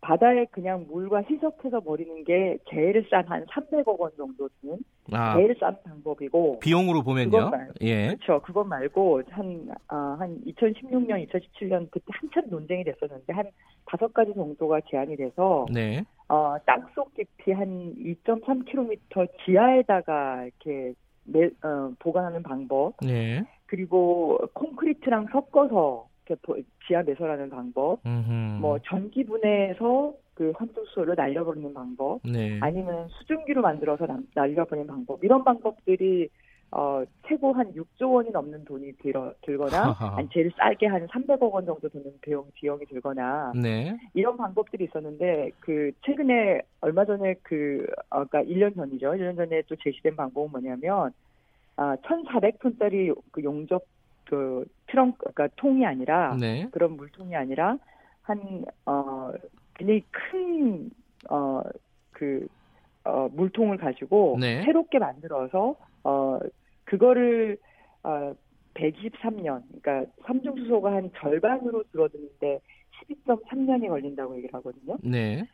바다에 그냥 물과 희석해서 버리는 게 제일 싼 한 300억 원 정도 드는 아 제일 싼 방법이고 비용으로 보면요. 말고. 예. 그렇죠. 그것 말고 한, 아, 한 2016년, 2017년 그때 한참 논쟁이 됐었는데 한 다섯 가지 정도가 제한이 돼서 네. 어, 땅속 깊이 한 2.3km 지하에다가 이렇게 매, 어, 보관하는 방법, 네. 그리고 콘크리트랑 섞어서 지하 매설하는 방법, 음흠. 뭐 전기 분해해서 그 환수소를 날려버리는 방법, 네. 아니면 수증기로 만들어서 날려버리는 방법 이런 방법들이 어, 최고 한 6조 원이 넘는 돈이 들어, 들거나, 아니, 제일 싸게 한 300억 원 정도 드는 비용, 비용이 들거나, 네. 이런 방법들이 있었는데, 그, 최근에, 얼마 전에 그, 어, 그니까 1년 전이죠. 1년 전에 또 제시된 방법은 뭐냐면, 아, 1,400톤짜리 그 용접 그 트렁크, 그러니까 통이 아니라, 네. 그런 물통이 아니라, 한, 어, 굉장히 큰, 어, 그, 어, 물통을 가지고 네. 새롭게 만들어서 어 그거를 어 123년, 그러니까 삼중 수소가 한 절반으로 줄어드는데 12.3년이 걸린다고 얘기를 하거든요. 네.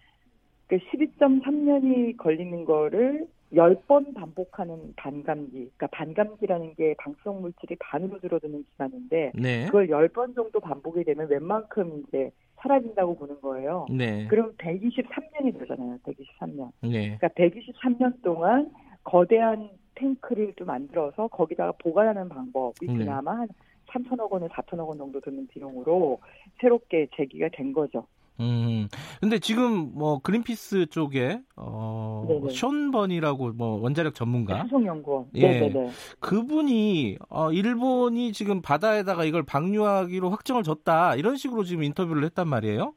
그 12.3년이 걸리는 거를 10번 반복하는 반감기, 그러니까 반감기라는 게 방사성 물질이 반으로 줄어드는 기간인데 네. 그걸 10번 정도 반복이 되면 웬만큼 이제 사라진다고 보는 거예요. 네. 그럼 123년이 되잖아요. 123년. 네. 그러니까 123년 동안 거대한 탱크를 좀 만들어서 거기다가 보관하는 방법이 네. 그나마 한 3천억 원에 4천억 원 정도 드는 비용으로 새롭게 제기가 된 거죠. 음. 근데 지금 뭐 그린피스 쪽에 어 션번이라고 뭐 원자력 전문가 수송 연구원 예. 네네네. 그분이 어 일본이 지금 바다에다가 이걸 방류하기로 확정을 줬다 이런 식으로 지금 인터뷰를 했단 말이에요.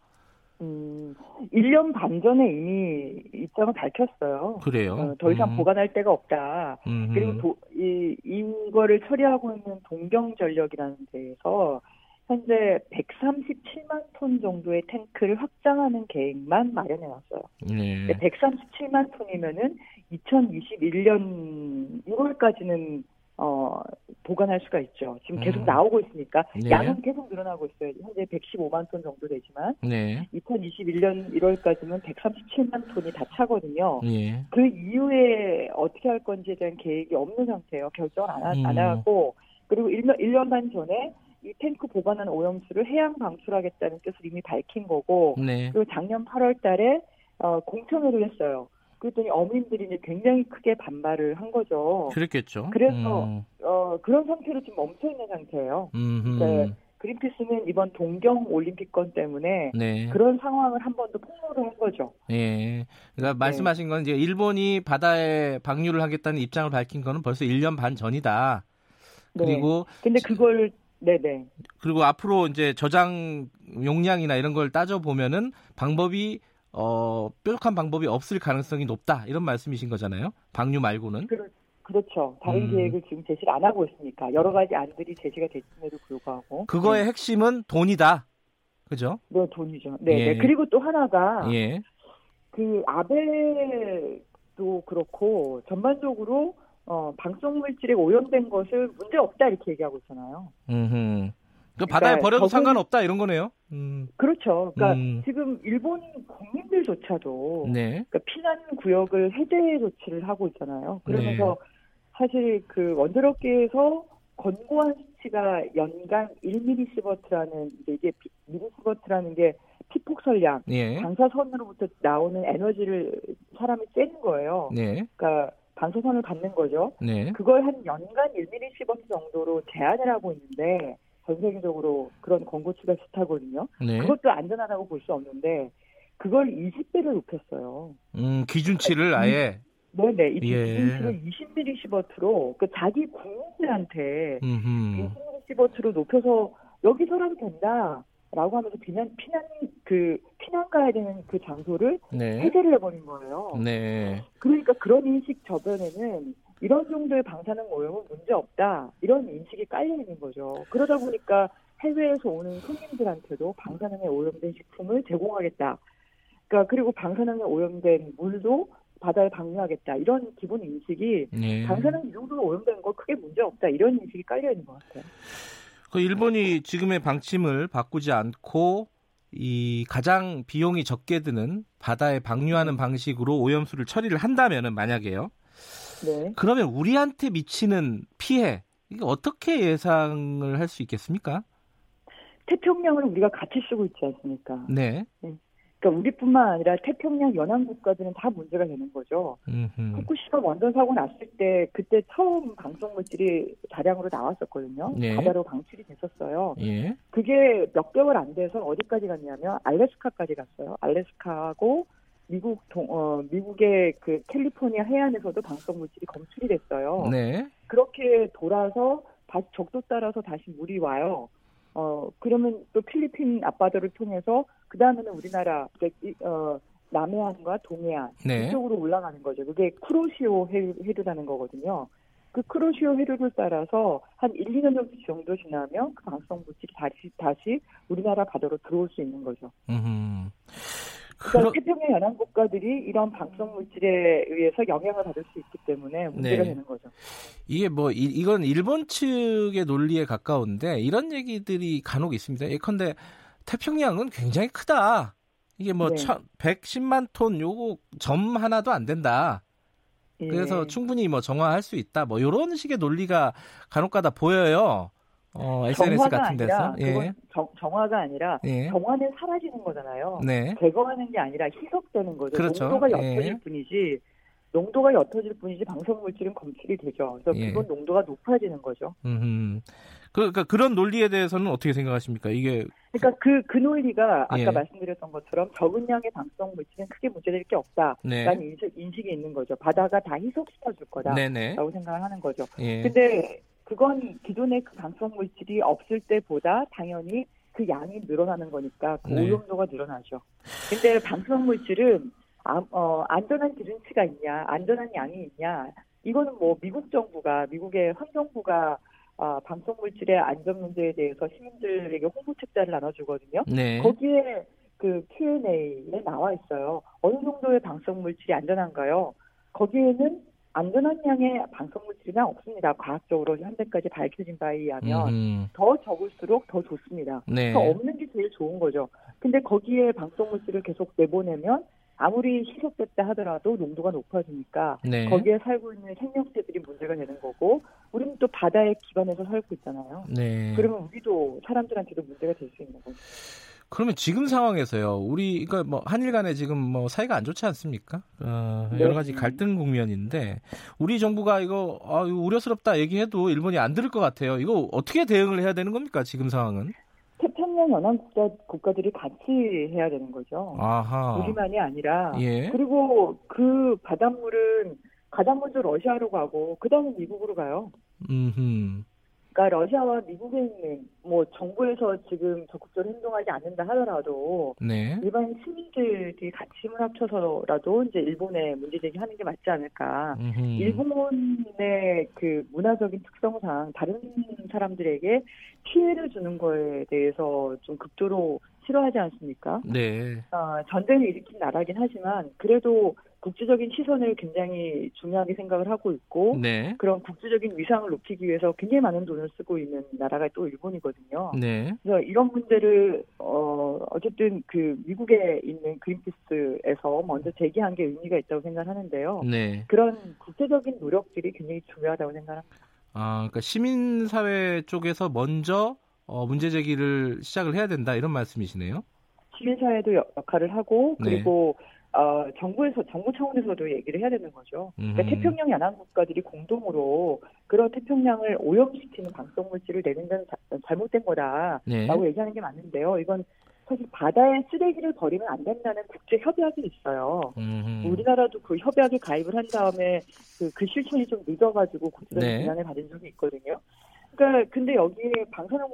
음, 1년 반 전에 이미 입장을 밝혔어요. 그래요? 어, 더 이상 음. 보관할 데가 없다. 음흠. 그리고 도, 이, 이거를 처리하고 있는 동경전력이라는 데에서 현재 137만 톤 정도의 탱크를 확장하는 계획만 마련해 놨어요. 네. 137만 톤이면은 2021년 1월까지는 어, 보관할 수가 있죠. 지금 계속 음. 나오고 있으니까 네. 양은 계속 늘어나고 있어요. 현재 115만 톤 정도 되지만 네. 2021년 1월까지는 137만 톤이 다 차거든요. 네. 그 이후에 어떻게 할 건지에 대한 계획이 없는 상태예요. 결정을 안, 하, 음. 안 하고 그리고 1년, 1년 반 전에 이 탱크 보관한 오염수를 해양 방출하겠다는 뜻을 이미 밝힌 거고 네. 그리고 작년 8월 달에 어, 공청회를 했어요. 그랬더니 어민들이 이제 굉장히 크게 반발을 한 거죠. 그랬겠죠. 그래서 음. 어, 그런 상태로 지금 멈춰 있는 상태예요. 네, 그린피스는 이번 동경 올림픽권 때문에 네. 그런 상황을 한 번 더 폭로를 한 거죠. 예. 그러니까 네. 말씀하신 건 이제 일본이 바다에 방류를 하겠다는 입장을 밝힌 거는 벌써 1년 반 전이다. 네. 그리고 근데 그걸 네네. 그리고 앞으로 이제 저장 용량이나 이런 걸 따져 보면은 방법이 어, 뾰족한 방법이 없을 가능성이 높다 이런 말씀이신 거잖아요. 방류 말고는. 그렇, 그렇죠. 다른 음. 계획을 지금 제시를 안 하고 있으니까 여러 가지 안들이 제시가 됐음에도 불구하고. 그거의 네. 핵심은 돈이다. 그죠? 네, 돈이죠. 네, 예. 네. 그리고 또 하나가 예. 그 아베도 그렇고 전반적으로 어, 방송 물질에 오염된 것을 문제 없다 이렇게 얘기하고 있잖아요. 음. 그 바다에 그러니까 버려도 적은... 상관없다 이런 거네요. 음. 그렇죠. 그러니까 음. 지금 일본 국민들조차도 네. 그러니까 피난 구역을 해제 조치를 하고 있잖아요. 그러면서 네. 사실 그 원자력계에서 권고한 수치가 연간 1미리시버트라는 이게 미리시버트라는 게 피폭설량, 예. 방사선으로부터 나오는 에너지를 사람이 쬐는 거예요. 네. 그러니까 방사선을 받는 거죠. 네. 그걸 한 연간 1미리시버트 정도로 제한을 하고 있는데 전 세계적으로 그런 권고치가 비슷하거든요. 네. 그것도 안전하다고 볼 수 없는데 그걸 20배를 높였어요. 음, 기준치를 그러니까 아예 네네. 이 예. 기준치를 20mS로 그 자기 국민들한테 20mS로 높여서 여기서라도 된다. 라고 하면서 피난 피난 그 피난 가야 되는 그 장소를 네. 해제를 해버린 거예요. 네. 그러니까 그런 인식 저변에는 이런 정도의 방사능 오염은 문제 없다 이런 인식이 깔려 있는 거죠. 그러다 보니까 해외에서 오는 손님들한테도 방사능에 오염된 식품을 제공하겠다. 그러니까 그리고 방사능에 오염된 물도 바다에 방류하겠다 이런 기본 인식이 네. 방사능 이 정도로 오염된 거 크게 문제 없다 이런 인식이 깔려 있는 것 같아요. 그 일본이 지금의 방침을 바꾸지 않고 이 가장 비용이 적게 드는 바다에 방류하는 방식으로 오염수를 처리를 한다면은 만약에요. 네. 그러면 우리한테 미치는 피해 이게 어떻게 예상을 할 수 있겠습니까? 태평양을 우리가 같이 쓰고 있지 않습니까? 네. 네. 그러니까 우리뿐만 아니라 태평양 연안 국가들은 다 문제가 되는 거죠. 음흠. 후쿠시마 원전 사고 났을 때 그때 처음 방송 물질이 다량으로 나왔었거든요. 예. 바다로 방출이 됐었어요. 예. 그게 몇 개월 안 돼서 어디까지 갔냐면 알래스카까지 갔어요. 알래스카하고 미국 동, 어, 미국의 그 캘리포니아 해안에서도 방송 물질이 검출이 됐어요. 네. 그렇게 돌아서 다시 적도 따라서 다시 물이 와요. 어 그러면 또 필리핀 앞바다를 통해서 그 다음에는 우리나라 어 남해안과 동해안 네. 이쪽으로 올라가는 거죠. 그게 쿠로시오 해류라는 거거든요. 그 크로시오 해류를 따라서 한 1, 2년 정도 지나면 그 방송 물질이 다시 다시 우리나라 바다로 들어올 수 있는 거죠. 음. 그러... 태평양 연안 국가들이 이런 방송 물질에 의해서 영향을 받을 수 있기 때문에 문제가 네. 되는 거죠. 이게 뭐 이, 이건 일본 측의 논리에 가까운데 이런 얘기들이 간혹 있습니다. 예컨대 태평양은 굉장히 크다. 이게 뭐 네. 110만 톤 요거 점 하나도 안 된다. 그래서 예. 충분히 뭐 정화할 수 있다. 뭐 이런 식의 논리가 간혹가다 보여요. 어, SNS 같은 데서. 예. 정, 정화가 아니라 예. 정화는 사라지는 거잖아요. 네. 제거하는 게 아니라 희석되는 거죠. 그렇죠. 농도가 예. 옅어질 예. 뿐이지 농도가 옅어질 뿐이지 방석 물질은 검출이 되죠. 그래서 예. 기본 농도가 높아지는 거죠. 음. 그러니까 그런 논리에 대해서는 어떻게 생각하십니까? 이게 그러니까 그그 그 논리가 아까 예. 말씀드렸던 것처럼 적은 양의 방석 물질은 크게 문제될 게 없다라는 네. 인식, 인식이 있는 거죠. 바다가 다 희석시켜 줄 거다라고 생각을 하는 거죠. 예. 근데 그건 기존의 그 방석 물질이 없을 때보다 당연히 그 양이 늘어나는 거니까 그 네. 오염도가 늘어나죠. 근데 방석 물질은 아, 어, 안전한 기준치가 있냐, 안전한 양이 있냐, 이거는 뭐 미국 정부가 미국의 환경부가 아, 방송 물질의 안전 문제에 대해서 시민들에게 홍보 책자를 나눠주거든요. 네. 거기에 그 Q&A에 나와 있어요. 어느 정도의 방송 물질이 안전한가요? 거기에는 안전한 양의 방송 물질은 없습니다. 과학적으로 현재까지 밝혀진 바에 의하면 음. 더 적을수록 더 좋습니다. 네. 더 없는 게 제일 좋은 거죠. 근데 거기에 방송 물질을 계속 내보내면 아무리 희석됐다 하더라도 농도가 높아지니까 네. 거기에 살고 있는 생명체들이 문제가 되는 거고 우리는 또 바다의 기반에서 살고 있잖아요. 네. 그러면 우리도 사람들한테도 문제가 될 수 있는 거죠. 그러면 지금 상황에서요, 우리 그러니까 뭐 한일 간에 지금 뭐 사이가 안 좋지 않습니까? 어, 네. 여러 가지 갈등 국면인데 우리 정부가 이거 아, 이거 우려스럽다 얘기해도 일본이 안 들을 것 같아요. 이거 어떻게 대응을 해야 되는 겁니까? 지금 상황은? 태평양 연안 국가 국가들이 같이 해야 되는 거죠. 아하. 우리만이 아니라 예. 그리고 그 바닷물은 가장 먼저 러시아로 가고 그 다음에 미국으로 가요. 음. 그러니까 러시아와 미국에 있는 뭐 정부에서 지금 적극적으로 행동하지 않는다 하더라도 네. 일반 시민들이 같이 힘을 합쳐서라도 이제 일본에 문제 제기하는 게 맞지 않을까. 음흠. 일본의 그 문화적인 특성상 다른 사람들에게 피해를 주는 거에 대해서 좀 극도로 싫어하지 않습니까? 네. 어, 전쟁을 일으킨 나라긴 하지만 그래도 국제적인 시선을 굉장히 중요하게 생각을 하고 있고 네. 그런 국제적인 위상을 높이기 위해서 굉장히 많은 돈을 쓰고 있는 나라가 또 일본이거든요. 네. 그래서 이런 문제를 어 어쨌든 그 미국에 있는 그린피스에서 먼저 제기한 게 의미가 있다고 생각하는데요. 네. 그런 국제적인 노력들이 굉장히 중요하다고 생각합니다. 아, 그러니까 시민 사회 쪽에서 먼저 어, 문제 제기를 시작을 해야 된다 이런 말씀이시네요. 시민사회도 역할을 하고 네. 그리고 네. 어, 정부에서 정부 차원에서도 얘기를 해야 되는 거죠. 그러니까 태평양 연안 국가들이 공동으로 그런 태평양을 오염시키는 방송 물질을 내는 건 자, 잘못된 거다라고 네. 얘기하는 게 맞는데요. 이건 사실 바다에 쓰레기를 버리면 안 된다는 국제 협약이 있어요. 음흠. 우리나라도 그 협약에 가입을 한 다음에 그, 그 실천이 좀 늦어가지고 국제적인 네. 비난을 받은 적이 있거든요. 그러니까 근데 여기에 방사능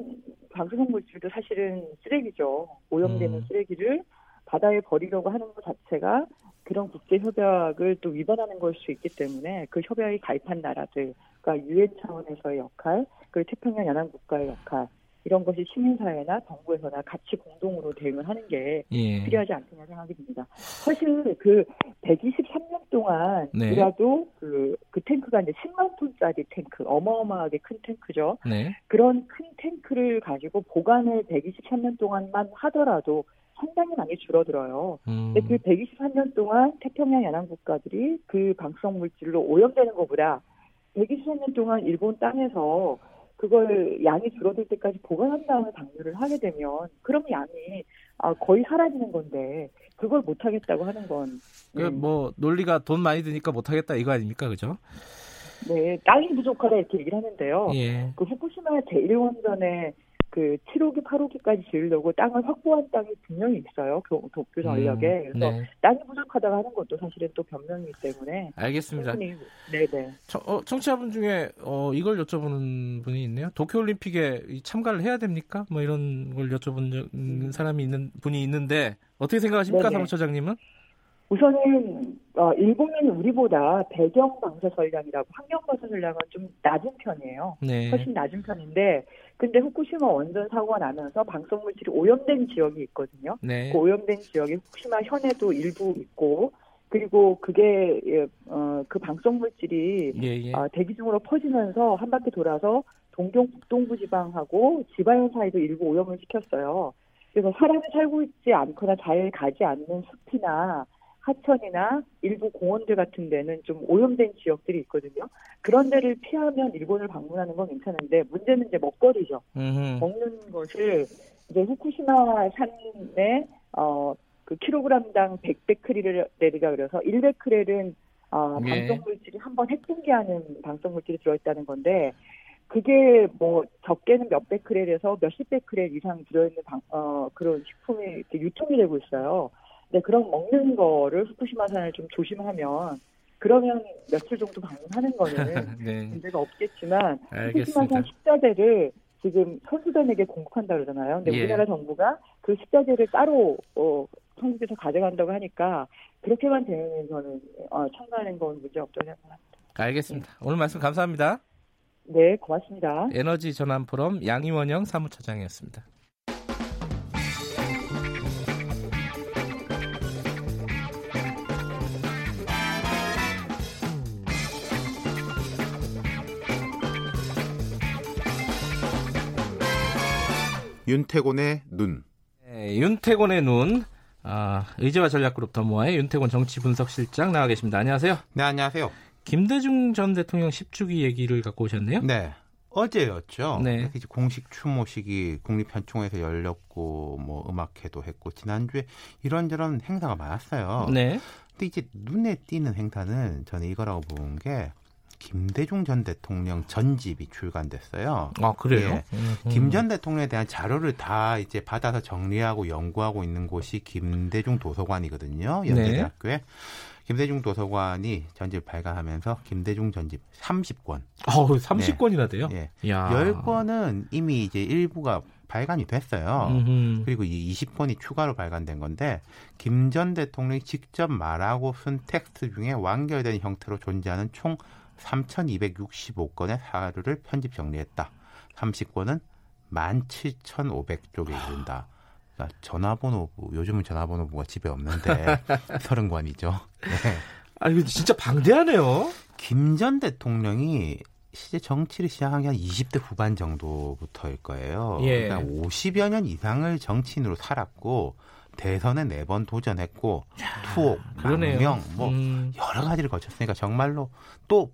방사능 물질도 사실은 쓰레기죠. 오염되는 음. 쓰레기를 바다에 버리려고 하는 것 자체가 그런 국제 협약을 또 위반하는 걸 수 있기 때문에 그 협약에 가입한 나라들, 그러니까 유엔 차원에서의 역할, 그리고 태평양 연안 국가의 역할 이런 것이 시민사회나 정부에서나 같이 공동으로 대응을 하는 게 예. 필요하지 않겠냐 생각이 듭니다. 사실 그 123년 동안이라도 네. 그, 그 탱크가 이제 10만 톤짜리 탱크, 어마어마하게 큰 탱크죠. 네. 그런 큰 탱크를 가지고 보관을 123년 동안만 하더라도 상당히 많이 줄어들어요. 음. 근데 그 123년 동안 태평양 연안 국가들이 그 방사성 물질로 오염되는 것보다 123년 동안 일본 땅에서 그걸 양이 줄어들 때까지 보관한 다음에 방류를 하게 되면 그럼 양이 아, 거의 사라지는 건데 그걸 못 하겠다고 하는 건. 그 음. 뭐 논리가 돈 많이 드니까 못 하겠다 이거 아닙니까, 그죠? 네, 땅이 부족하다 이렇게 얘기를 하는데요. 예. 그 후쿠시마 제1원전에 그 7호기, 8호기까지 지으려고 땅을 확보한 땅이 분명히 있어요. 도쿄 전력에. 음, 그래서 네. 땅이 부족하다고 하는 것도 사실은 또 변명이기 때문에. 알겠습니다. 네네. 청, 어, 청취자분 중에 어, 이걸 여쭤보는 분이 있네요. 도쿄 올림픽에 참가를 해야 됩니까? 뭐 이런 걸 여쭤본 음. 사람이 있는 분이 있는데 어떻게 생각하십니까, 사무처장님은? 우선은 어, 일본은 우리보다 배경 방사 전량이라고 환경 방사 전량은 좀 낮은 편이에요. 네. 훨씬 낮은 편인데 근데 후쿠시마 원전 사고가 나면서 방송 물질이 오염된 지역이 있거든요. 네. 그 오염된 지역이 후쿠시마 현에도 일부 있고 그리고 그게 예, 어, 그 방송 물질이 예, 예. 어, 대기 중으로 퍼지면서 한 바퀴 돌아서 동경 북동부 지방하고 지바현 사이도 일부 오염을 시켰어요. 그래서 사람이 살고 있지 않거나 잘 가지 않는 숲이나 하천이나 일부 공원들 같은 데는 좀 오염된 지역들이 있거든요. 그런 데를 피하면 일본을 방문하는 건 괜찮은데 문제는 이제 먹거리죠. 음흠. 먹는 것을 이제 후쿠시마 산에 어 그 킬로그램당 100베크렐이라 그래서 1베크렐은 어, 예. 방송 물질이 한 번 핵분기하는 방송 물질이 들어있다는 건데 그게 뭐 적게는 몇 베크렐에서 몇십 베크렐 이상 들어있는 방, 어, 그런 식품이 이렇게 유통이 되고 있어요. 네, 그런 먹는 거를 후쿠시마산을 좀 조심하면 그러면 며칠 정도 방문하는 거는 (laughs) 네. 문제가 없겠지만 후쿠시마산 식자재를 지금 선수단에게 공급한다 그러잖아요. 근데 예. 우리나라 정부가 그 식자재를 따로 어, 선수에서 가져간다고 하니까 그렇게만 되면 저는 어, 참가하는 건 문제 없다고 생각합니다. 알겠습니다. 네. 오늘 말씀 감사합니다. 네, 고맙습니다. 에너지 전환 포럼 양희원영 사무처장이었습니다. 윤태곤의 눈. 네, 윤태곤의 눈. 아, 의제와 전략그룹 더모아의 윤태곤 정치분석실장 나와 계십니다. 안녕하세요. 네, 안녕하세요. 김대중 전 대통령 10주기 얘기를 갖고 오셨네요. 네. 어제였죠. 네. 이제 공식 추모식이 국립현충원에서 열렸고 뭐 음악회도 했고 지난주에 이런저런 행사가 많았어요. 네. 근데 이제 눈에 띄는 행사는 저는 이거라고 본 게 김대중 전 대통령 전집이 출간됐어요. 아 그래요? 예. 음. 김전 대통령에 대한 자료를 다 이제 받아서 정리하고 연구하고 있는 곳이 김대중 도서관이거든요. 연세대학교에. 네. 김대중 도서관이 전집 발간하면서 김대중 전집 30권. 어, 30권이나 돼요? 예. 야. 10권은 이미 이제 일부가 발간이 됐어요. 음흠. 그리고 이 20권이 추가로 발간된 건데 김 전 대통령이 직접 말하고 쓴 텍스트 중에 완결된 형태로 존재하는 총 3,265건의 사료를 편집 정리했다. 30건은 17,500쪽에 이른다. 그러니까 전화번호부, 요즘은 전화번호부가 집에 없는데 (laughs) 30관이죠. 네. 아, 이거 진짜 방대하네요. 김 전 대통령이 실제 정치를 시작한 게 한 20대 후반 정도부터일 거예요. 예. 그러니까 50여 년 이상을 정치인으로 살았고 대선에 네 번 도전했고 투옥, 망명 뭐 음. 여러 가지를 거쳤으니까 정말로 또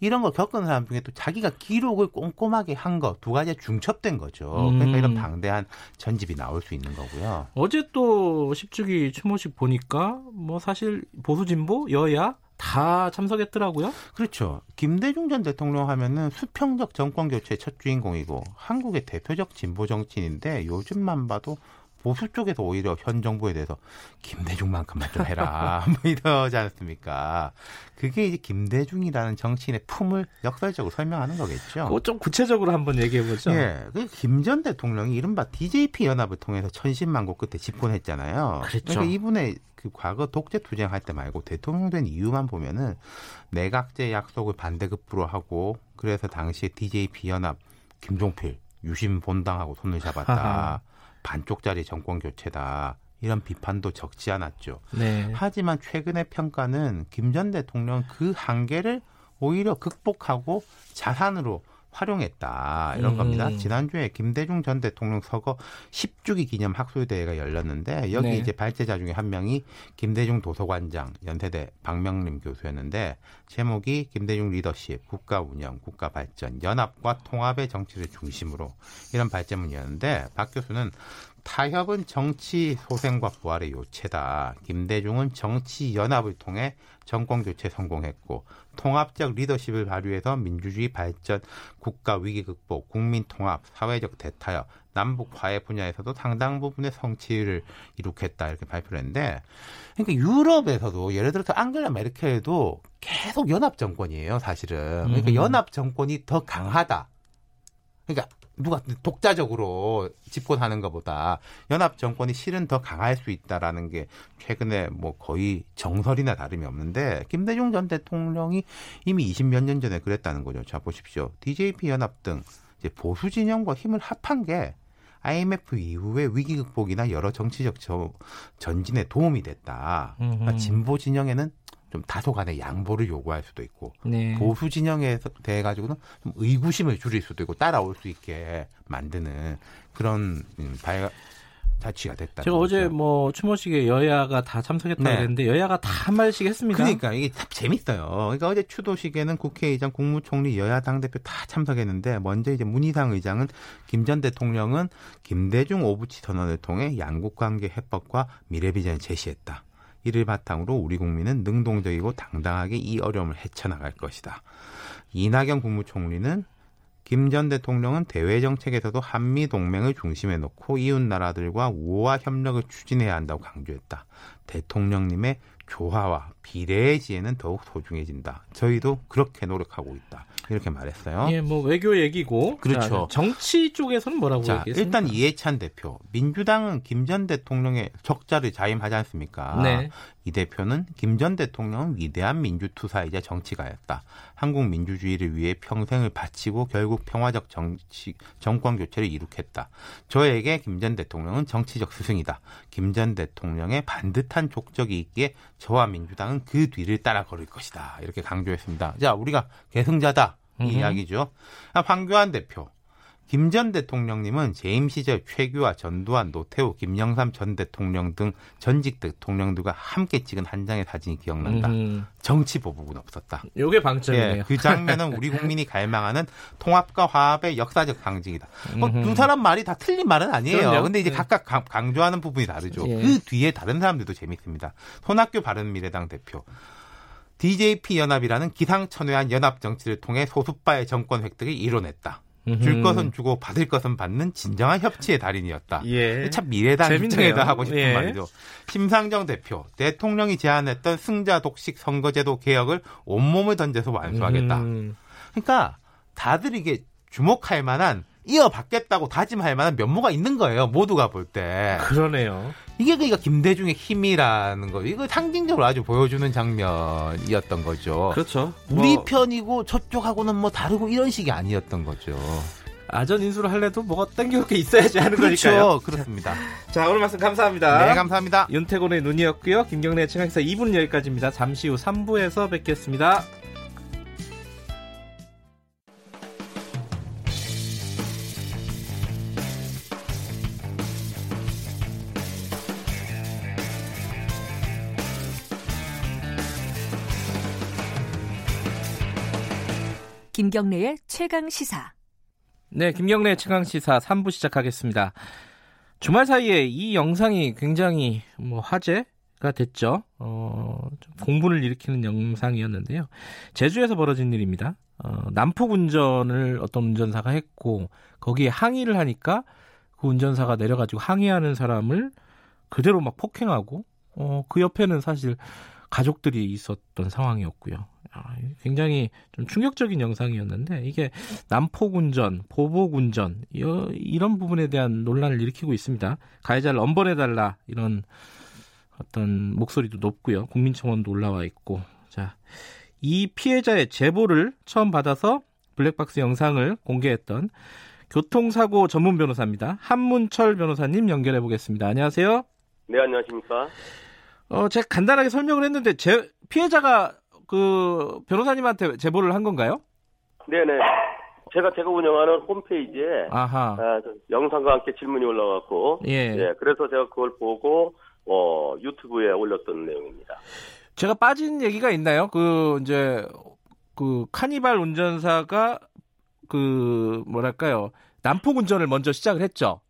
이런 걸 겪은 사람 중에 또 자기가 기록을 꼼꼼하게 한 거 두 가지에 중첩된 거죠. 음. 그러니까 이런 방대한 전집이 나올 수 있는 거고요. 어제 또 10주기 추모식 보니까 뭐 사실 보수 진보 여야 다 참석했더라고요. 그렇죠. 김대중 전 대통령 하면은 수평적 정권 교체 첫 주인공이고 한국의 대표적 진보 정치인인데 요즘만 봐도 보수 쪽에서 오히려 현 정부에 대해서 김대중만큼만 좀 해라 (laughs) 뭐 이러지 않습니까? 그게 이제 김대중이라는 정치인의 품을 역설적으로 설명하는 거겠죠. 좀 구체적으로 한번 얘기해 보죠. 예, 그 김 전 대통령이 이른바 DJP 연합을 통해서 천신만고 끝에 집권했잖아요. 그렇죠. 그러니까 이분의 그 과거 독재 투쟁할 때 말고 대통령 된 이유만 보면은 내각제 약속을 반대급부로 하고 그래서 당시에 DJP 연합 김종필 유심 본당하고 손을 잡았다. (laughs) 반쪽짜리 정권 교체다. 이런 비판도 적지 않았죠. 네. 하지만 최근의 평가는 김 전 대통령 그 한계를 오히려 극복하고 자산으로 활용했다 이런 음. 겁니다. 지난주에 김대중 전 대통령 서거 10주기 기념 학술대회가 열렸는데 여기 네. 이제 발제자 중에 한 명이 김대중 도서관장 연세대 박명림 교수였는데 제목이 김대중 리더십, 국가 운영, 국가 발전, 연합과 통합의 정치를 중심으로 이런 발제문이었는데 박 교수는 타협은 정치 소생과 부활의 요체다. 김대중은 정치 연합을 통해 정권 교체 성공했고 통합적 리더십을 발휘해서 민주주의 발전, 국가 위기 극복, 국민 통합, 사회적 대타협, 남북 화해 분야에서도 상당 부분의 성취를 이룩했다 이렇게 발표를 했는데 그러니까 유럽에서도 예를 들어서 앙겔라 메르켈도 계속 연합 정권이에요 사실은 그러니까 음. 연합 정권이 더 강하다 그러니까 누가 독자적으로 집권하는 것보다 연합 정권이 실은 더 강할 수 있다라는 게 최근에 뭐 거의 정설이나 다름이 없는데 김대중 전 대통령이 이미 20몇 년 전에 그랬다는 거죠. 자 보십시오. DJP 연합 등 이제 보수 진영과 힘을 합한 게 IMF 이후에 위기 극복이나 여러 정치적 전진에 도움이 됐다. 그러니까 진보 진영에는 좀 다소간의 양보를 요구할 수도 있고 네. 보수 진영에 대해 가지고는 좀 의구심을 줄일 수도 있고 따라올 수 있게 만드는 그런 음, 발 자취가 됐다. 제가 어제 뭐 추모식에 여야가 다 참석했다고 네. 그랬는데 여야가 다 한마디씩 했습니다. 그러니까 이게 참 재밌어요. 그러니까 어제 추도식에는 국회의장, 국무총리, 여야 당 대표 다 참석했는데 먼저 이제 문희상 의장은 김 전 대통령은 김대중 오부치 선언을 통해 양국 관계 해법과 미래 비전을 제시했다. 이를 바탕으로 우리 국민은 능동적이고 당당하게 이 어려움을 헤쳐나갈 것이다. 이낙연 국무총리는 김 전 대통령은 대외 정책에서도 한미 동맹을 중심에 놓고 이웃 나라들과 우호와 협력을 추진해야 한다고 강조했다. 대통령님의 조화와 비례의 지혜는 더욱 소중해진다. 저희도 그렇게 노력하고 있다. 이렇게 말했어요. 예, 뭐 외교 얘기고. 그렇죠. 자, 정치 쪽에서는 뭐라고 자, 얘기했습니까? 일단 이해찬 대표, 민주당은 김 전 대통령의 적자를 자임하지 않습니까? 네. 이 대표는 김 전 대통령은 위대한 민주투사이자 정치가였다. 한국 민주주의를 위해 평생을 바치고 결국 평화적 정치 정권 교체를 이룩했다. 저에게 김 전 대통령은 정치적 스승이다. 김 전 대통령의 반듯한 족적이 있기에 저와 민주당은 그 뒤를 따라 걸을 것이다. 이렇게 강조했습니다. 자, 우리가 계승자다. 이 이야기죠. 황교안 대표. 김 전 대통령님은 재임 시절 최규하, 전두환, 노태우, 김영삼 전 대통령 등 전직 대통령들과 함께 찍은 한 장의 사진이 기억난다. 음. 정치 보복은 없었다. 요게 방점이에요. 예, 그 장면은 우리 국민이 (laughs) 갈망하는 통합과 화합의 역사적 상징이다. 뭐, 두 사람 말이 다 틀린 말은 아니에요. 그럼요. 근데 이제 네. 각각 강조하는 부분이 다르죠. 예. 그 뒤에 다른 사람들도 재밌습니다. 손학규 바른미래당 대표. DJP 연합이라는 기상천외한 연합 정치를 통해 소수파의 정권 획득을 이뤄냈다. 줄 것은 주고 받을 것은 받는 진정한 협치의 달인이었다. 예. 참 미래당 입장에다 하고 싶은 예. 말이죠. 심상정 대표 대통령이 제안했던 승자 독식 선거제도 개혁을 온몸을 던져서 완수하겠다. 음. 그러니까 다들 이게 주목할 만한 이어받겠다고 다짐할 만한 면모가 있는 거예요. 모두가 볼 때. 그러네요. 이게 그러니까 김대중의 힘이라는 거. 이거 상징적으로 아주 보여주는 장면이었던 거죠. 그렇죠. 우리 뭐... 편이고 저쪽하고는 뭐 다르고 이런 식이 아니었던 거죠. 아전 인수를 할래도 뭐가 땡겨올 게 있어야지 하는 그렇죠. 거니까요. 그렇습니다. 자, 오늘 말씀 감사합니다. 네, 감사합니다. 윤태곤의 눈이었고요. 김경래 최강사 2분 여기까지입니다. 잠시 후 3부에서 뵙겠습니다. 김경래의 최강 시사. 네, 김경래의 최강 시사 3부 시작하겠습니다. 주말 사이에 이 영상이 굉장히 뭐 화제가 됐죠. 어, 공분을 일으키는 영상이었는데요. 제주에서 벌어진 일입니다. 어, 난폭 운전을 어떤 운전사가 했고 거기에 항의를 하니까 그 운전사가 내려가지고 항의하는 사람을 그대로 막 폭행하고 어, 그 옆에는 사실 가족들이 있었던 상황이었고요. 아, 굉장히 좀 충격적인 영상이었는데 이게 난폭운전, 보복운전 이런 부분에 대한 논란을 일으키고 있습니다. 가해자를 엄벌해달라 이런 어떤 목소리도 높고요. 국민청원도 올라와 있고 자. 이 피해자의 제보를 처음 받아서 블랙박스 영상을 공개했던 교통사고 전문 변호사입니다. 한문철 변호사님 연결해 보겠습니다. 안녕하세요. 네, 안녕하십니까? 어, 제가 간단하게 설명을 했는데 제 피해자가 그 변호사님한테 제보를 한 건가요? 네네. 제가 제가 운영하는 홈페이지에 아하. 아, 영상과 함께 질문이 올라갔고 예. 예. 그래서 제가 그걸 보고 어, 유튜브에 올렸던 내용입니다. 제가 빠진 얘기가 있나요? 그 이제 그 카니발 운전사가 그 뭐랄까요 난폭 운전을 먼저 시작을 했죠.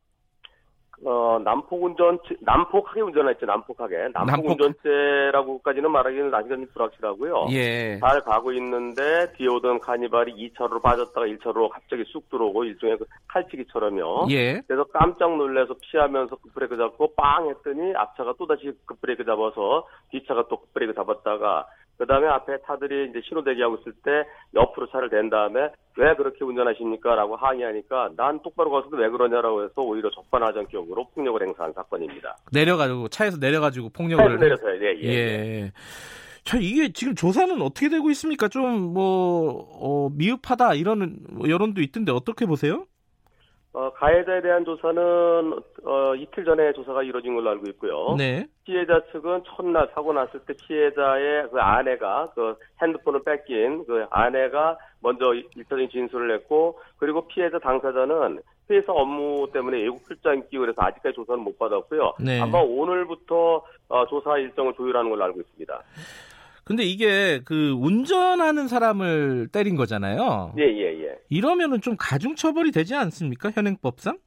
어, 난폭운전, 난폭하게 운전했죠, 난폭하게. 난폭운전죄라고까지는 말하기는 아직은 불확실하고요. 예. 잘 가고 있는데, 뒤에 오던 카니발이 2차로로 빠졌다가 1차로로 갑자기 쑥 들어오고, 일종의 그 칼치기처럼요. 예. 그래서 깜짝 놀래서 피하면서 급브레이크 잡고 빵 했더니, 앞차가 또다시 급브레이크 잡아서, 뒤차가 또 급브레이크 잡았다가, 그 다음에 앞에 타들이 이제 신호 대기하고 있을 때 옆으로 차를 댄 다음에 왜 그렇게 운전하십니까? 라고 항의하니까 난 똑바로 가서도 왜 그러냐라고 해서 오히려 적반하장격으로 폭력을 행사한 사건입니다. 내려가지고 차에서 내려가지고 폭력을 내려서요. 네, 예, 예. 예. 자, 이게 지금 조사는 어떻게 되고 있습니까? 좀, 뭐, 어, 미흡하다, 이런 여론도 있던데 어떻게 보세요? 어, 가해자에 대한 조사는 어, 이틀 전에 조사가 이루어진 걸로 알고 있고요. 네. 피해자 측은 첫날 사고 났을 때 피해자의 그 아내가 그 핸드폰을 뺏긴 그 아내가 먼저 일차적인 진술을 했고 그리고 피해자 당사자는 회사 업무 때문에 외국 출장 그래서 아직까지 조사는 못 받았고요. 네. 아마 오늘부터 어, 조사 일정을 조율하는 걸로 알고 있습니다. 근데 이게 그 운전하는 사람을 때린 거잖아요. 예, 예, 예. 이러면은 좀 가중 처벌이 되지 않습니까? 현행법상?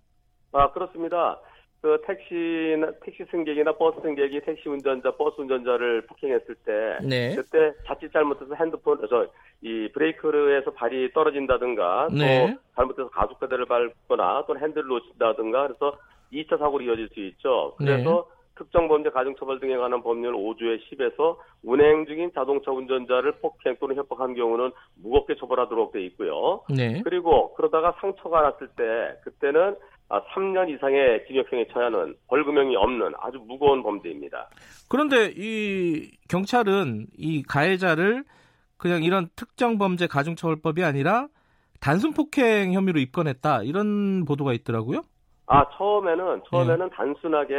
아, 그렇습니다. 그 택시나 택시 승객이나 버스 승객이 택시 운전자, 버스 운전자를 폭행했을 때 네. 그때 자칫 잘못해서 핸드폰 저 이 브레이크에서 발이 떨어진다든가 네. 또 잘못해서 가속 페달을 밟거나 또는 핸들을 놓친다든가 그래서 2차 사고로 이어질 수 있죠. 그래서 네. 특정 범죄 가중처벌 등에 관한 법률 5조의 10에서 운행 중인 자동차 운전자를 폭행 또는 협박한 경우는 무겁게 처벌하도록 돼 있고요. 네. 그리고 그러다가 상처가 났을 때 그때는 3년 아, 이상의 징역형에 처하는 벌금형이 없는 아주 무거운 범죄입니다. 그런데 이 경찰은 이 가해자를 그냥 이런 특정 범죄 가중처벌법이 아니라 단순 폭행 혐의로 입건했다 이런 보도가 있더라고요. 아 처음에는 처음에는 네. 단순하게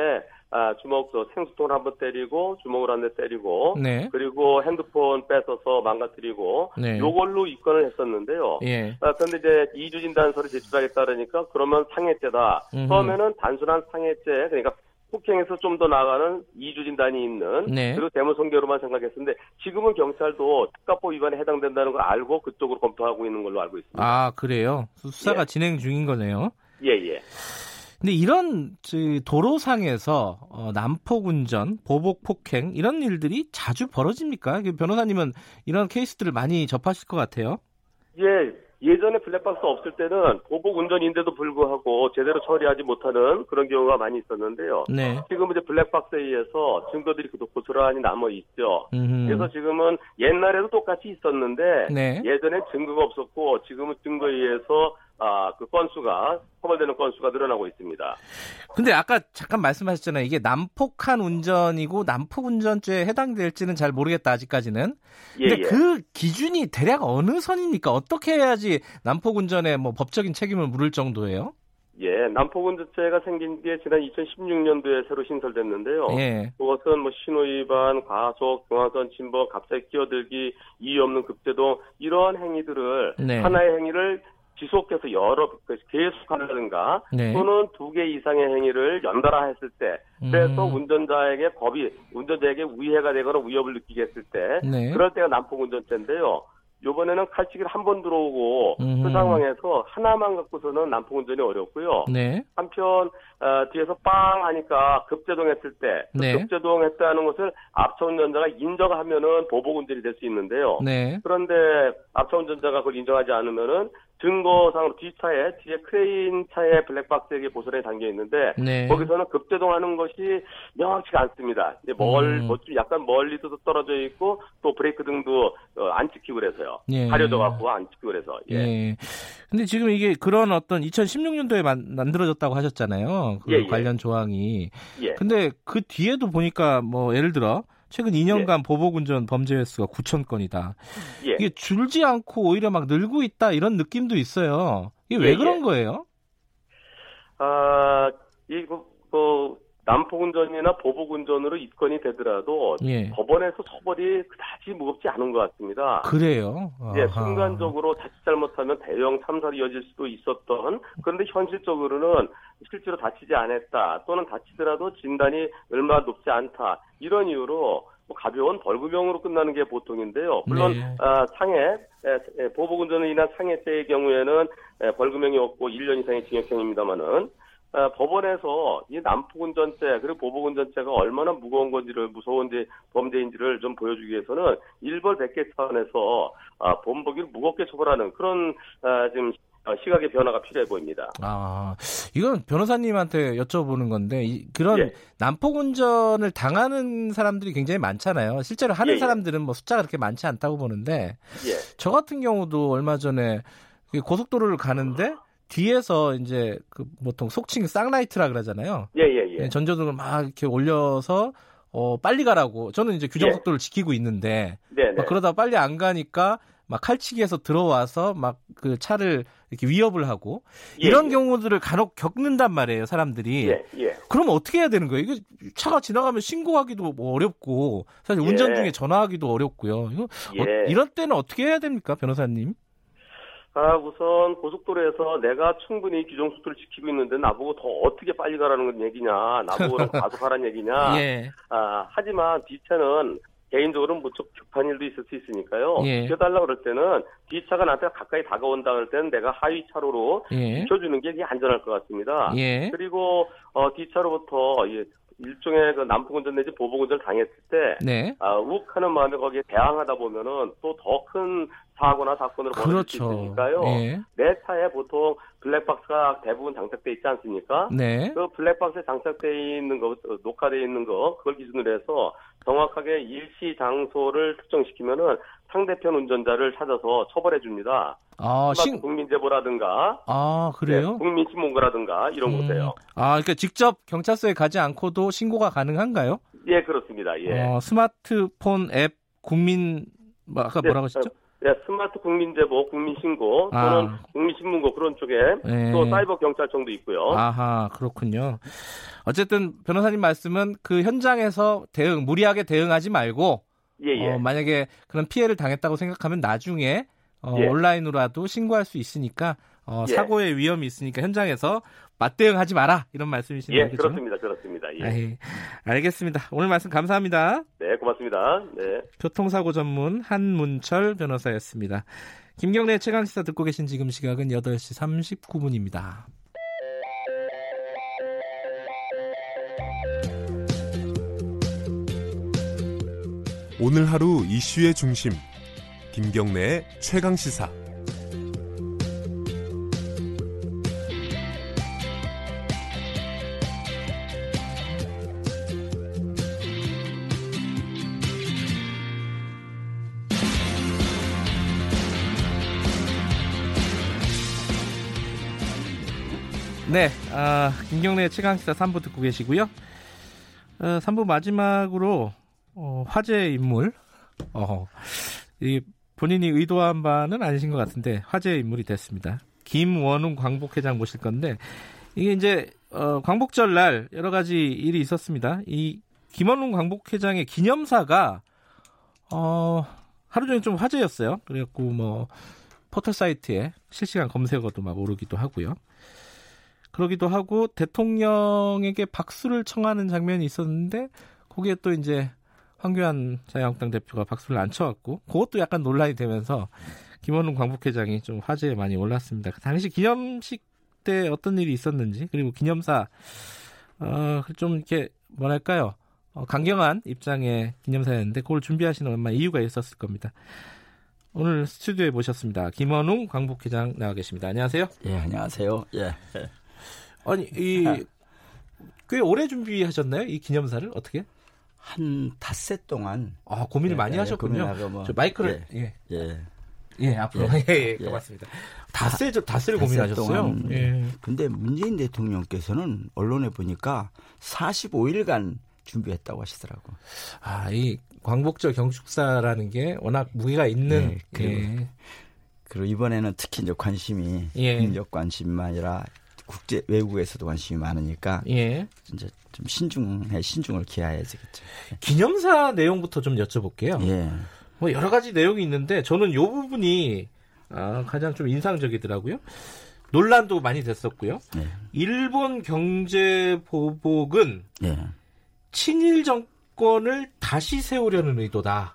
아, 주먹, 저 생수통을 한 번 때리고, 주먹을 한 대 때리고, 네. 그리고 핸드폰 뺏어서 망가뜨리고, 네. 요걸로 입건을 했었는데요. 예. 아, 그런데 이제 이주 진단서를 제출하겠다 그러니까, 그러면 상해죄다. 음흠. 처음에는 단순한 상해죄, 그러니까 폭행에서 좀 더 나아가는 이주 진단이 있는, 네. 그리고 대무성교로만 생각했었는데, 지금은 경찰도 특가법 위반에 해당된다는 걸 알고 그쪽으로 검토하고 있는 걸로 알고 있습니다. 아, 그래요? 수사가 예. 진행 중인 거네요. 예, 예. 근데 이런 도로상에서 어, 난폭 운전, 보복 폭행 이런 일들이 자주 벌어집니까? 그 변호사님은 이런 케이스들을 많이 접하실 것 같아요. 예, 예전에 블랙박스 없을 때는 보복 운전인데도 불구하고 제대로 처리하지 못하는 그런 경우가 많이 있었는데요. 네. 지금 이제 블랙박스에 의해서 증거들이 고스란히 남아 있죠. 그래서 지금은 옛날에도 똑같이 있었는데 네. 예전에 증거가 없었고 지금은 증거에 의해서 아, 그 건수가 처벌되는 건수가 늘어나고 있습니다. 근데 아까 잠깐 말씀하셨잖아요. 이게 난폭한 운전이고 난폭 운전죄에 해당될지는 잘 모르겠다 아직까지는. 예, 근데 예. 그 기준이 대략 어느 선입니까? 어떻게 해야지 난폭 운전에 뭐 법적인 책임을 물을 정도예요? 예, 난폭운전죄가 생긴 게 지난 2016년도에 새로 신설됐는데요. 예. 그것은 뭐 신호위반, 과속, 중앙선 침범, 갑자기 끼어들기, 이유 없는 급제동 이런 행위들을 네. 하나의 행위를 지속해서 여러 그 계속한다든가 네. 또는 두 개 이상의 행위를 연달아 했을 때 그래서 음. 운전자에게 법이 운전자에게 위해가 되거나 위협을 느끼게 했을 때 네. 그럴 때가 난폭 운전죄인데요. 요번에는 칼치기를 한 번 들어오고 음흠. 그 상황에서 하나만 갖고서는 난폭 운전이 어렵고요. 네. 한편 어, 뒤에서 빵 하니까 급제동했을 때그 네. 급제동했다는 것을 앞차 운전자가 인정하면은 보복 운전이 될 수 있는데요. 네. 그런데 앞차 운전자가 그걸 인정하지 않으면은 증거상으로 뒤차에 뒤에 크레인 차에 블랙박스에게 보선에 담겨 있는데 네. 거기서는 급제동하는 것이 명확치가 않습니다. 이제 멀, 음. 뭐 약간 멀리도 떨어져 있고 또 브레이크 등도 어, 안 찍히고 그래서요. 예. 가려져 갖고 안 찍히고 그래서. 예. 예. 근데 지금 이게 그런 어떤 2016년도에 만, 만들어졌다고 하셨잖아요. 그 예, 예. 관련 조항이. 예. 근데 그 뒤에도 보니까 뭐 예를 들어 최근 2년간 예. 보복운전 범죄 횟수가 9천 건이다. 예. 이게 줄지 않고 오히려 막 늘고 있다 이런 느낌도 있어요. 이게 왜 예, 예. 그런 거예요? 아, 이거 뭐 난폭운전이나 보복운전으로 입건이 되더라도 예. 법원에서 처벌이 그다지 무겁지 않은 것 같습니다. 그래요? 예, 순간적으로 자칫 잘못하면 대형 참사로 이어질 수도 있었던 그런데 현실적으로는 실제로 다치지 않았다 또는 다치더라도 진단이 얼마 높지 않다 이런 이유로 뭐 가벼운 벌금형으로 끝나는 게 보통인데요. 물론 네. 아, 상해 보복운전으로 인한 상해죄의 경우에는 벌금형이 없고 1년 이상의 징역형입니다만은 어, 법원에서 이 난폭운전죄 그리고 보복운전죄가 얼마나 무거운 건지를 무서운지 범죄인지를 좀 보여주기 위해서는 일벌백계 차원에서 아, 범법을 무겁게 처벌하는 그런 아, 지금 시각의 변화가 필요해 보입니다. 아, 이건 변호사님한테 여쭤보는 건데 이, 그런 예. 난폭운전을 당하는 사람들이 굉장히 많잖아요. 실제로 하는 예, 예. 사람들은 뭐 숫자가 그렇게 많지 않다고 보는데 예. 저 같은 경우도 얼마 전에 고속도로를 가는데 뒤에서 이제 그 보통 속칭 쌍라이트라 그러잖아요. 예, 예, 예. 네, 전조등을 막 이렇게 올려서 어 빨리 가라고. 저는 이제 규정 속도를 예. 지키고 있는데 네, 네. 그러다 빨리 안 가니까 막 칼치기에서 들어와서 막 그 차를 이렇게 위협을 하고 예, 이런 예. 경우들을 간혹 겪는단 말이에요, 사람들이. 예, 예. 그럼 어떻게 해야 되는 거예요? 이게 차가 지나가면 신고하기도 뭐 어렵고 사실 운전 예. 중에 전화하기도 어렵고요. 이거 어, 이런 때는 어떻게 해야 됩니까, 변호사님? 아, 우선 고속도로에서 내가 충분히 규정 속도를 지키고 있는데 나보고 더 어떻게 빨리 가라는 얘기냐, 나보고 (laughs) 가속하라는 얘기냐. 예. 아, 하지만 뒷차는 개인적으로는 무척 급한 일도 있을 수 있으니까요. 예. 비켜달라 그럴 때는 뒷차가 나한테 가까이 다가온다 그럴 때는 내가 하위 차로로 예. 비켜주는 게 안전할 것 같습니다. 예. 그리고 어, 뒷차로부터 일종의 그 난폭운전 내지 보복운전을 당했을 때, 네. 아, 욱하는 마음에 거기에 대항하다 보면은 또 더 큰 사고나 사건으로 벌어질 그렇죠. 수 있으니까요. 예. 내 차에 보통 블랙박스가 대부분 장착돼 있지 않습니까? 네. 그 블랙박스에 장착돼 있는 거, 녹화돼 있는 거, 그걸 기준으로 해서 정확하게 일시 장소를 특정시키면은 상대편 운전자를 찾아서 처벌해 줍니다. 아, 신... 국민제보라든가. 아, 그래요? 네, 국민신문고라든가 이런 음... 곳에요. 아, 그러니까 직접 경찰서에 가지 않고도 신고가 가능한가요? 예, 그렇습니다. 예. 어, 스마트폰 앱 국민 뭐 아까 뭐라고 하셨죠? 네, 스마트 국민제보, 국민신고 아. 또는 아. 국민신문고 그런 쪽에 네. 또 사이버 경찰청도 있고요. 아하 그렇군요. 어쨌든 변호사님 말씀은 그 현장에서 대응 무리하게 대응하지 말고 예, 예. 어, 만약에 그런 피해를 당했다고 생각하면 나중에 어, 예. 온라인으로라도 신고할 수 있으니까 어, 예. 사고의 위험이 있으니까 현장에서 맞대응하지 마라 이런 말씀이신가요? 예, 그렇습니다, 그렇습니다. 예. 아이, 알겠습니다. 오늘 말씀 감사합니다. 네, 고맙습니다. 네. 교통사고 전문 한문철 변호사였습니다. 김경래 최강 시사 듣고 계신 지금 시각은 8시 39분입니다. 오늘 하루 이슈의 중심 김경래의 최강 시사. 네, 아, 김경래 최강시사 3부 듣고 계시고요. 어, 3부 마지막으로 어, 화제 인물, 어, 이 본인이 의도한 바는 아니신 것 같은데 화제 인물이 됐습니다. 김원웅 광복회장 모실 건데 이게 이제 어, 광복절 날 여러 가지 일이 있었습니다. 이 김원웅 광복회장의 기념사가 어, 하루 종일 좀 화제였어요. 그래갖고 뭐 포털 사이트에 실시간 검색어도 막 오르기도 하고요. 그러기도 하고 대통령에게 박수를 청하는 장면이 있었는데 거기에 또 이제 황교안 자유한국당 대표가 박수를 안 쳐갖고 그것도 약간 논란이 되면서 김원웅 광복회장이 좀 화제에 많이 올랐습니다. 그 당시 기념식 때 어떤 일이 있었는지 그리고 기념사 어, 좀 이렇게 뭐랄까요 어, 강경한 입장의 기념사였는데 그걸 준비하시는 얼마 이유가 있었을 겁니다. 오늘 스튜디오에 모셨습니다. 김원웅 광복회장 나와 계십니다. 안녕하세요. 예, 안녕하세요. 예. 아니 이 (laughs) 꽤 오래 준비하셨나요? 이 기념사를 어떻게? 한 닷새 동안 아 고민을 예, 많이 예, 하셨군요. 뭐, 저 마이크를 예. 예. 예. 예 앞으로 예, (laughs) 예, 예, 고맙습니다. 닷새 닷새를 고민하셨어요. 예. 근데 문재인 대통령께서는 언론에 보니까 45일간 준비했다고 하시더라고. 아, 이 광복절 경축사라는 게 워낙 무게가 있는 예, 그리고, 예. 그리고 이번에는 특히 이제 관심이 예. 국민적 관심만 아니라 국제 외국에서도 관심이 많으니까 예. 이제 좀 신중해 신중을 기하해야겠죠. 기념사 내용부터 좀 여쭤볼게요. 예. 뭐 여러 가지 내용이 있는데 저는 요 부분이 아, 가장 좀 인상적이더라고요. 논란도 많이 됐었고요. 예. 일본 경제 보복은 예. 친일 정권을 다시 세우려는 의도다.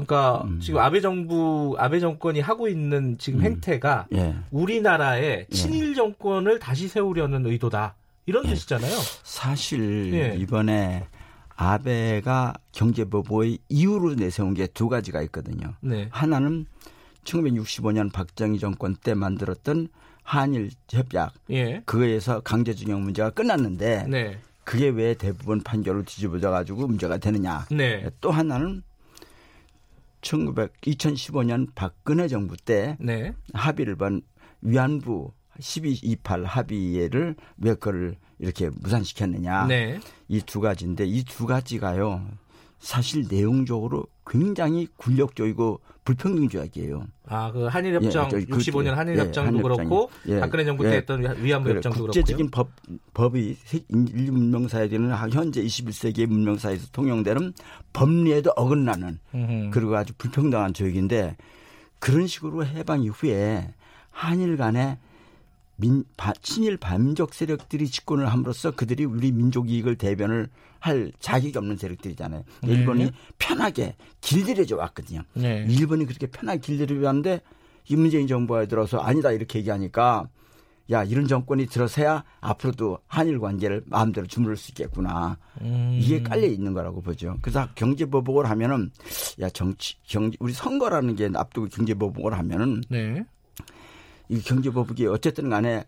예. 그러니까 음. 지금 아베 정부 아베 정권이 하고 있는 지금 음. 행태가 예. 우리나라의 예. 친일 정권을 다시 세우려는 의도다 이런 예. 뜻이잖아요. 사실 예. 이번에 아베가 경제보복의 이유로 내세운 게 두 가지가 있거든요. 네. 하나는 1965년 박정희 정권 때 만들었던 한일 협약 예. 그거에서 강제징용 문제가 끝났는데 네. 그게 왜 대부분 판결을 뒤집어져 가지고 문제가 되느냐. 네. 또 하나는 1900, 2015년 박근혜 정부 때 네. 합의를 본 위안부 1228 합의를 왜 그걸 이렇게 무산시켰느냐. 네. 이 두 가지인데 이 두 가지가요. 사실 내용적으로 굉장히 굴욕적이고 불평등주의이에요 아, 그 한일협정 예, 65년 그, 한일협정도 예, 그렇고 예, 박근혜 정부 때 예. 했던 위안부 협정도 국제적인 그렇고요. 법 법이 인류 문명사회에는 현재 21세기의 문명사회에서 통용되는 법리에도 어긋나는 음흠. 그리고 아주 불평등한 조약인데 그런 식으로 해방 이후에 한일 간에 민, 바, 친일 반민족 세력들이 집권을 함으로써 그들이 우리 민족 이익을 대변을 할 자격이 없는 세력들이잖아요. 네. 일본이 편하게 길들여져 왔거든요. 네. 일본이 그렇게 편하게 길들여져 왔는데 이 문재인 정부가 들어서 아니다 이렇게 얘기하니까 야 이런 정권이 들어서야 앞으로도 한일 관계를 마음대로 주무를 수 있겠구나 음. 이게 깔려 있는 거라고 보죠. 그래서 경제 보복을 하면은 야 정치 경제 우리 선거라는 게 앞두고 경제 보복을 하면은 네. 이 경제보복이 어쨌든 간에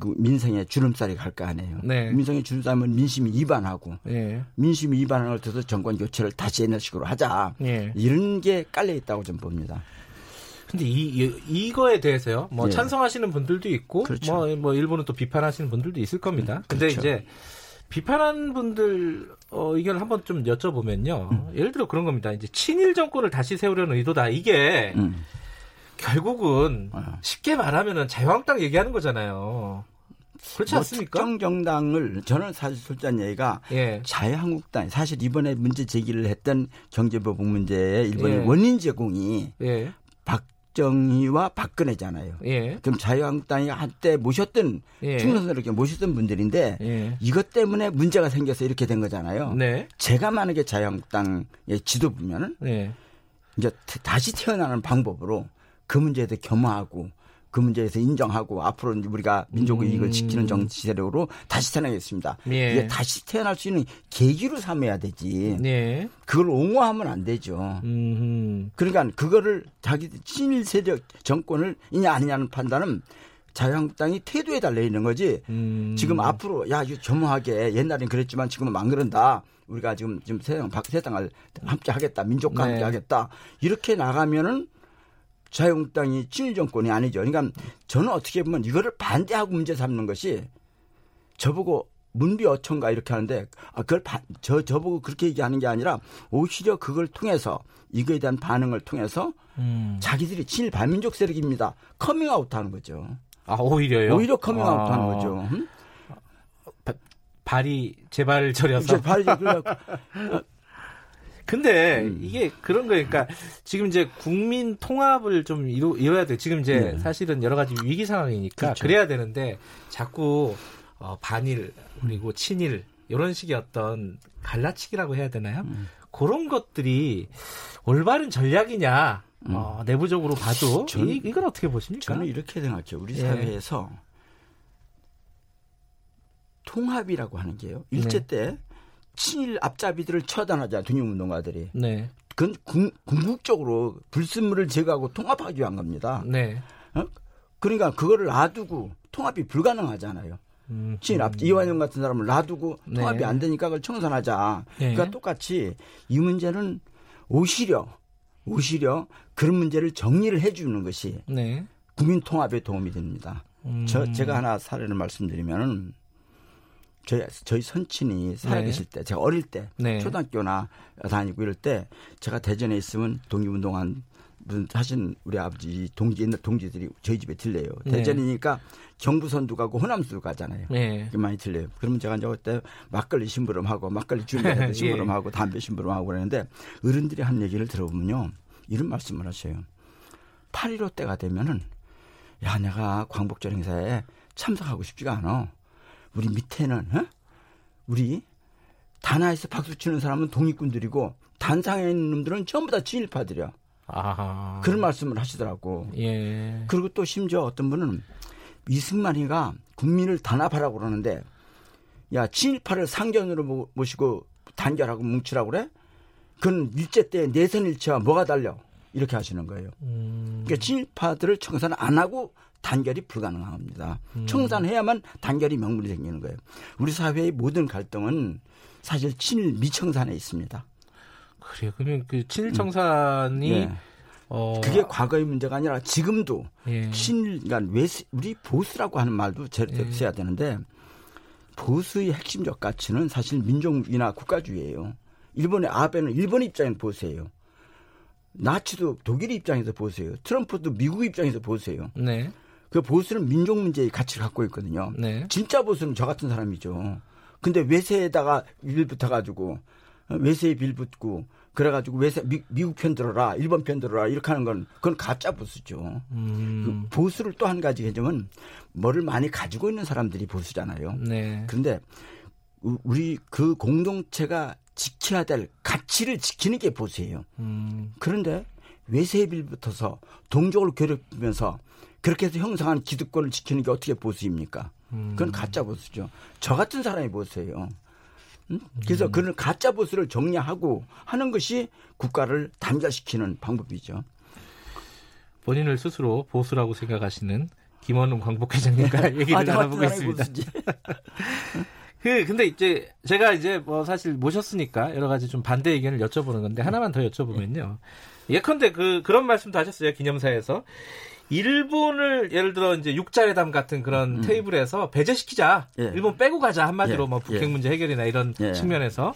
그 민생에 주름살이 갈 거 아니에요. 네. 민생에 주름살면 민심이 이반하고 네. 민심이 이반을 터서 정권 교체를 다시 옛날 식으로 하자. 네. 이런 게 깔려 있다고 좀 봅니다. 근데 이, 이 거에 대해서요. 뭐 네. 찬성하시는 분들도 있고 그렇죠. 뭐, 뭐 일본은 또 비판하시는 분들도 있을 겁니다. 음, 근데 그렇죠. 이제 비판한 분들 어, 의견을 한번 좀 여쭤보면요. 음. 예를 들어 그런 겁니다. 이제 친일 정권을 다시 세우려는 의도다. 이게 음. 결국은 어. 쉽게 말하면은 자유한국당 얘기하는 거잖아요. 그렇지 뭐 않습니까? 특정 정당을 저는 사실 솔직한 얘기가 예. 자유한국당 사실 이번에 문제 제기를 했던 경제보복 문제의 일본의 예. 원인 제공이 예. 박정희와 박근혜잖아요. 예. 그럼 자유한국당이 한때 모셨던 예. 충성스럽게 이렇게 모셨던 분들인데 예. 이것 때문에 문제가 생겨서 이렇게 된 거잖아요. 네. 제가 만약에 자유한국당의 지도 보면은 네. 이제 다시 태어나는 방법으로 그 문제에 겸허하고 그 문제에서 인정하고 앞으로 우리가 민족의 이익을 음. 지키는 정치 세력으로 다시 태어나겠습니다. 예. 이게 다시 태어날 수 있는 계기로 삼아야 되지. 예. 그걸 옹호하면 안 되죠. 음흠. 그러니까 그거를 자기 친일 세력 정권을 이냐 아니냐는 판단은 자유한국당이 태도에 달려 있는 거지. 음. 지금 앞으로 야 이거 겸허하게 옛날엔 그랬지만 지금은 안 그런다. 우리가 지금 지금 세상 세상을 함께 하겠다. 민족과 네. 함께 하겠다. 이렇게 나가면은 자유한국당이 친일 정권이 아니죠. 그러니까 저는 어떻게 보면 이거를 반대하고 문제 삼는 것이 저보고 문비 어천가 이렇게 하는데 아 그걸 바, 저 저보고 그렇게 얘기하는 게 아니라 오히려 그걸 통해서 이거에 대한 반응을 통해서 음. 자기들이 친일 반민족 세력입니다. 커밍아웃하는 거죠. 아 오히려요? 오히려 커밍아웃하는 아. 거죠. 음? 바, 발이 제발 저려서 발이 (laughs) 근데 음. 이게 그런 거니까 지금 이제 국민 통합을 좀 이루, 이뤄야 돼. 지금 이제 네. 사실은 여러 가지 위기 상황이니까 그렇죠. 그래야 되는데 자꾸 어, 반일 그리고 친일 이런 식의 어떤 갈라치기라고 해야 되나요? 음. 그런 것들이 올바른 전략이냐? 음. 어, 내부적으로 봐도 저는, 이, 이건 어떻게 보십니까? 저는 이렇게 생각해요. 우리 예. 사회에서 통합이라고 하는 게요. 일제 네. 때 친일 앞잡이들을 처단하자 dun용운동가들이. 네. 그건 궁, 궁극적으로 불순물을 제거하고 통합하기 위한 겁니다. 네. 어? 그러니까 그거를 놔두고 통합이 불가능하잖아요. 음, 친일 앞 음. 이완용 같은 사람을 놔두고 네. 통합이 안 되니까 그걸 청산하자. 네. 그러니까 똑같이 이 문제는 오히려 오히려 그런 문제를 정리를 해주는 것이 네. 국민 통합에 도움이 됩니다. 음. 저 제가 하나 사례를 말씀드리면은 저희, 저희 선친이 살아계실 네. 때, 제가 어릴 때, 네. 초등학교나 다니고 이럴 때, 제가 대전에 있으면 독립운동한 무슨 사실 우리 아버지 동지 옛날 동지들이 저희 집에 들려요. 네. 대전이니까 경부선도 가고 호남도 가잖아요. 네. 많이 들려요. 그러면 제가 이제 그때 막걸리 심부름하고 막걸리 (laughs) 예. 심부름하고 담배 심부름하고 그러는데 어른들이 한 얘기를 들어보면요. 이런 말씀을 하셔요. 8.15 때가 되면은 야 내가 광복절 행사에 참석하고 싶지가 않아. 우리 밑에는 어? 우리 단하에서 박수 치는 사람은 독립군들이고 단상에 있는 놈들은 전부 다 친일파들이야. 아하. 그런 말씀을 하시더라고. 예. 그리고 또 심지어 어떤 분은 이승만이가 국민을 단합하라고 그러는데 야 친일파를 상견으로 모시고 단결하고 뭉치라고 그래? 그건 일제 때 내선 일체와 뭐가 달려? 이렇게 하시는 거예요. 음. 그러니까 친일파들을 청산 안 하고 단결이 불가능합니다. 음. 청산해야만 단결이 명분이 생기는 거예요. 우리 사회의 모든 갈등은 사실 친일 미청산에 있습니다. 그래요. 그러면 그 친일 청산이 음. 네. 어... 그게 과거의 문제가 아니라 지금도 예. 친일 그러니까 외 우리 보수라고 하는 말도 제대로 예. 써야 되는데 보수의 핵심적 가치는 사실 민족이나 국가주의예요. 일본의 아베는 일본 입장에서 보수예요. 나치도 독일 입장에서 보세요. 트럼프도 미국 입장에서 보세요. 네. 그 보수는 민족 문제의 가치를 갖고 있거든요. 네. 진짜 보수는 저 같은 사람이죠. 근데 외세에다가 빌 붙어가지고 어, 외세에 빌 붙고 그래가지고 외세 미, 국 편 들어라 일본 편 들어라 이렇게 하는 건 그건 가짜 보수죠. 음. 그 보수를 또 한 가지 개념은 뭐를 많이 가지고 있는 사람들이 보수잖아요. 네. 그런데 우리 그 공동체가 지켜야 될 가치를 지키는 게 보수예요. 음. 그런데 외세에 빌붙어서 동족을 괴롭히면서 그렇게 해서 형성한 기득권을 지키는 게 어떻게 보수입니까? 그건 음. 가짜 보수죠. 저 같은 사람이 보수예요. 음? 그래서 음. 그런 가짜 보수를 정리하고 하는 것이 국가를 단결시키는 방법이죠. 본인을 스스로 보수라고 생각하시는 김원웅 광복회장님과 (laughs) 얘기를 아, 나눠보고 있습니다. 그 근데 이제 제가 이제 뭐 사실 모셨으니까 여러 가지 좀 반대 의견을 여쭤보는 건데 하나만 더 여쭤보면요. 예컨대 그 그런 말씀도 하셨어요 기념사에서 일본을 예를 들어 이제 육자회담 같은 그런 음. 테이블에서 배제시키자. 예. 일본 빼고 가자 한마디로 예. 뭐 북핵 예. 문제 해결이나 이런 예. 측면에서.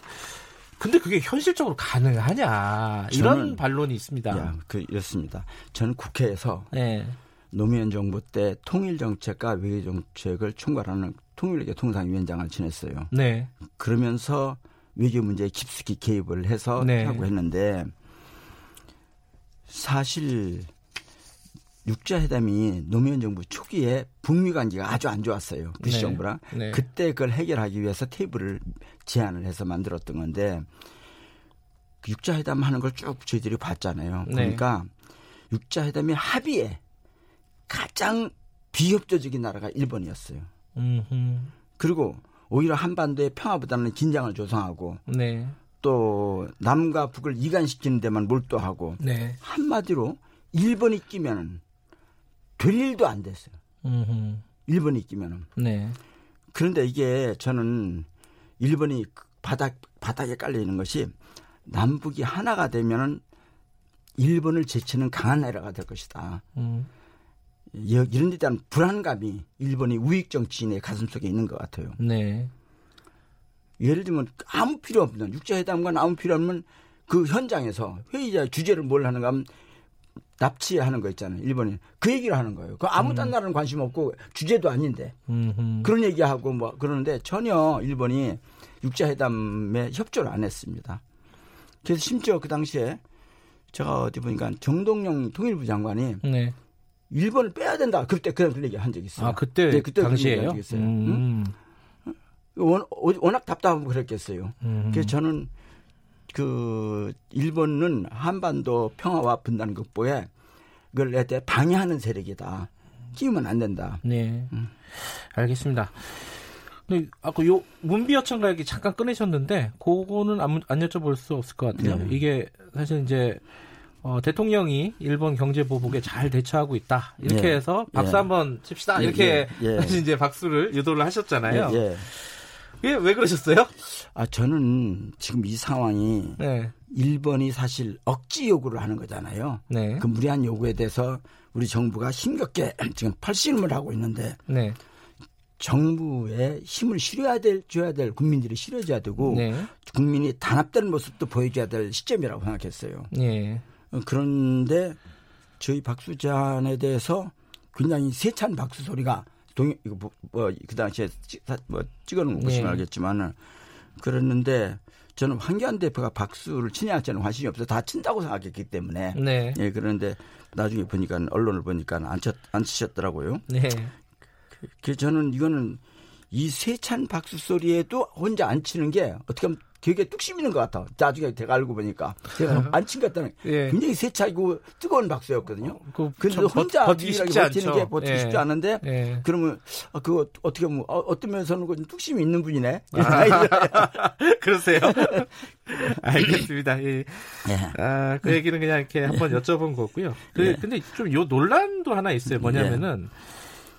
근데 그게 현실적으로 가능하냐 이런 반론이 있습니다. 야, 그렇습니다. 저는 국회에서 네. 노무현 정부 때 통일 정책과 외교 정책을 총괄하는 통일외교 통상위원장을 지냈어요. 네. 그러면서 외교 문제에 깊숙이 개입을 해서 네. 하고 했는데 사실 육자회담이 노무현 정부 초기에 북미 관계가 아주 안 좋았어요. 부시 네. 정부랑. 네. 그때 그걸 해결하기 위해서 테이블을 제안을 해서 만들었던 건데 그 육자회담 하는 걸 쭉 저희들이 봤잖아요. 네. 그러니까 육자회담의 합의에 가장 비협조적인 나라가 일본이었어요. 음흠. 그리고 오히려 한반도의 평화보다는 긴장을 조성하고 네. 또 남과 북을 이간시키는 데만 몰두하고 네. 한마디로 일본이 끼면은 될 일도 안 됐어요. 음흠. 일본이 끼면은. 네. 그런데 이게 저는 일본이 바닥 바닥에 깔려 있는 것이 남북이 하나가 되면은 일본을 제치는 강한 나라가 될 것이다. 음. 이런 데 대한 불안감이 일본의 우익 정치인의 가슴 속에 있는 것 같아요. 네. 예를 들면 아무 필요 없는 육자회담과 아무 필요 없는 그 현장에서 회의자 주제를 뭘 하는가 하면 납치하는 거 있잖아요. 일본이 그 얘기를 하는 거예요. 그 아무 딴 음. 나라는 관심 없고 주제도 아닌데 음흠. 그런 얘기하고 뭐 그러는데 전혀 일본이 육자회담에 협조를 안 했습니다. 그래서 심지어 그 당시에 제가 어디 보니까 정동영 통일부 장관이 네. 일본을 빼야 된다. 그때 그런 얘기 한 적이 있어요. 아 그때 네, 그때 당시에요. 음. 응? 워낙 답답하고 그랬겠어요. 음. 그래서 저는 그 일본은 한반도 평화와 분단 극복에 그걸 내 방해하는 세력이다. 끼우면 안 된다. 네. 음. 알겠습니다. 근데 아까 요 문비어천가 얘기 잠깐 꺼내셨는데 그거는 안, 안 여쭤볼 수 없을 것 같아요. 네. 이게 사실 이제 어, 대통령이 일본 경제 보복에 잘 대처하고 있다. 이렇게 예. 해서 박수 예. 한번 칩시다. 예, 이렇게 예. (laughs) 사실 이제 박수를 유도를 하셨잖아요. 예. 왜 그러셨어요? 아, 저는 지금 이 상황이 네. 일본이 사실 억지 요구를 하는 거잖아요. 네. 그 무리한 요구에 대해서 우리 정부가 힘겹게 (clears throat) 지금 팔씨름을 하고 있는데 네. 정부에 힘을 실어야 될, 줘야 될 국민들이 실어줘야 되고 네. 국민이 단합되는 모습도 보여줘야 될 시점이라고 생각했어요. 네. 어, 그런데 저희 박수 제안에 대해서 굉장히 세찬 박수 소리가 동 이거 뭐, 뭐, 그 당시에 찍, 뭐 찍어놓은 거 보시면 네. 알겠지만은 그랬는데 저는 황교안 대표가 박수를 치냐 저는 관심이 없어 다 친다고 생각했기 때문에 네. 예 그런데 나중에 보니까 언론을 보니까 안, 쳤, 안 치셨더라고요. 네. 그, 저는 이거는 이 세찬 박수 소리에도 혼자 안 치는 게 어떻게 하면 되게 뚝심 있는 것 같아. 나중에 제가 알고 보니까 제가 (laughs) 안친것 같다는 예. 굉장히 세차고 뜨거운 박수였거든요. 어, 그, 근데 혼자 버티는 게 버티기 예. 쉽지 않은데 예. 그러면 아, 그거 어떻게 보면 어, 어떤 면에서는 그 뚝심이 있는 분이네. 아, (laughs) 그러세요? (laughs) 알겠습니다. 예. 예. 아, 그 얘기는 그냥 이렇게 한번 여쭤본 거고요. 그, 예. 근데 좀 요 논란도 하나 있어요. 뭐냐면은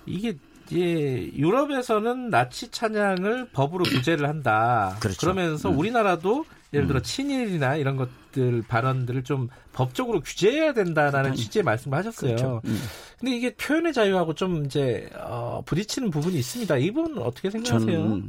이게 예, 유럽에서는 나치 찬양을 법으로 규제를 한다. 그렇죠. 그러면서 음. 우리나라도 예를 들어 음. 친일이나 이런 것들 발언들을 좀 법적으로 규제해야 된다라는 취지의 말씀을 하셨어요. 그렇죠. 음. 근데 이게 표현의 자유하고 좀 이제 어, 부딪히는 부분이 있습니다. 이 부분은 어떻게 생각하세요?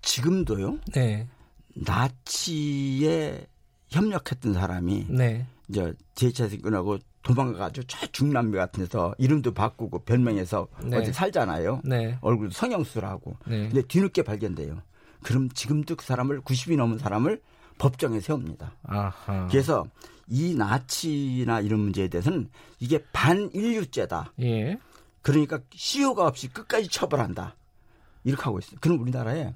지금도요. 네. 나치에 협력했던 사람이 네. 이제 제차 생근하고 도망가가지고 저 중남미 같은 데서 이름도 바꾸고 별명해서 네. 어디 살잖아요. 네. 얼굴 성형수술하고. 네. 근데 뒤늦게 발견돼요. 그럼 지금도 그 사람을 90이 넘은 사람을 법정에 세웁니다. 아하. 그래서 이 나치나 이런 문제에 대해서는 이게 반인류죄다. 예. 그러니까 시효가 없이 끝까지 처벌한다. 이렇게 하고 있어요. 그럼 우리나라에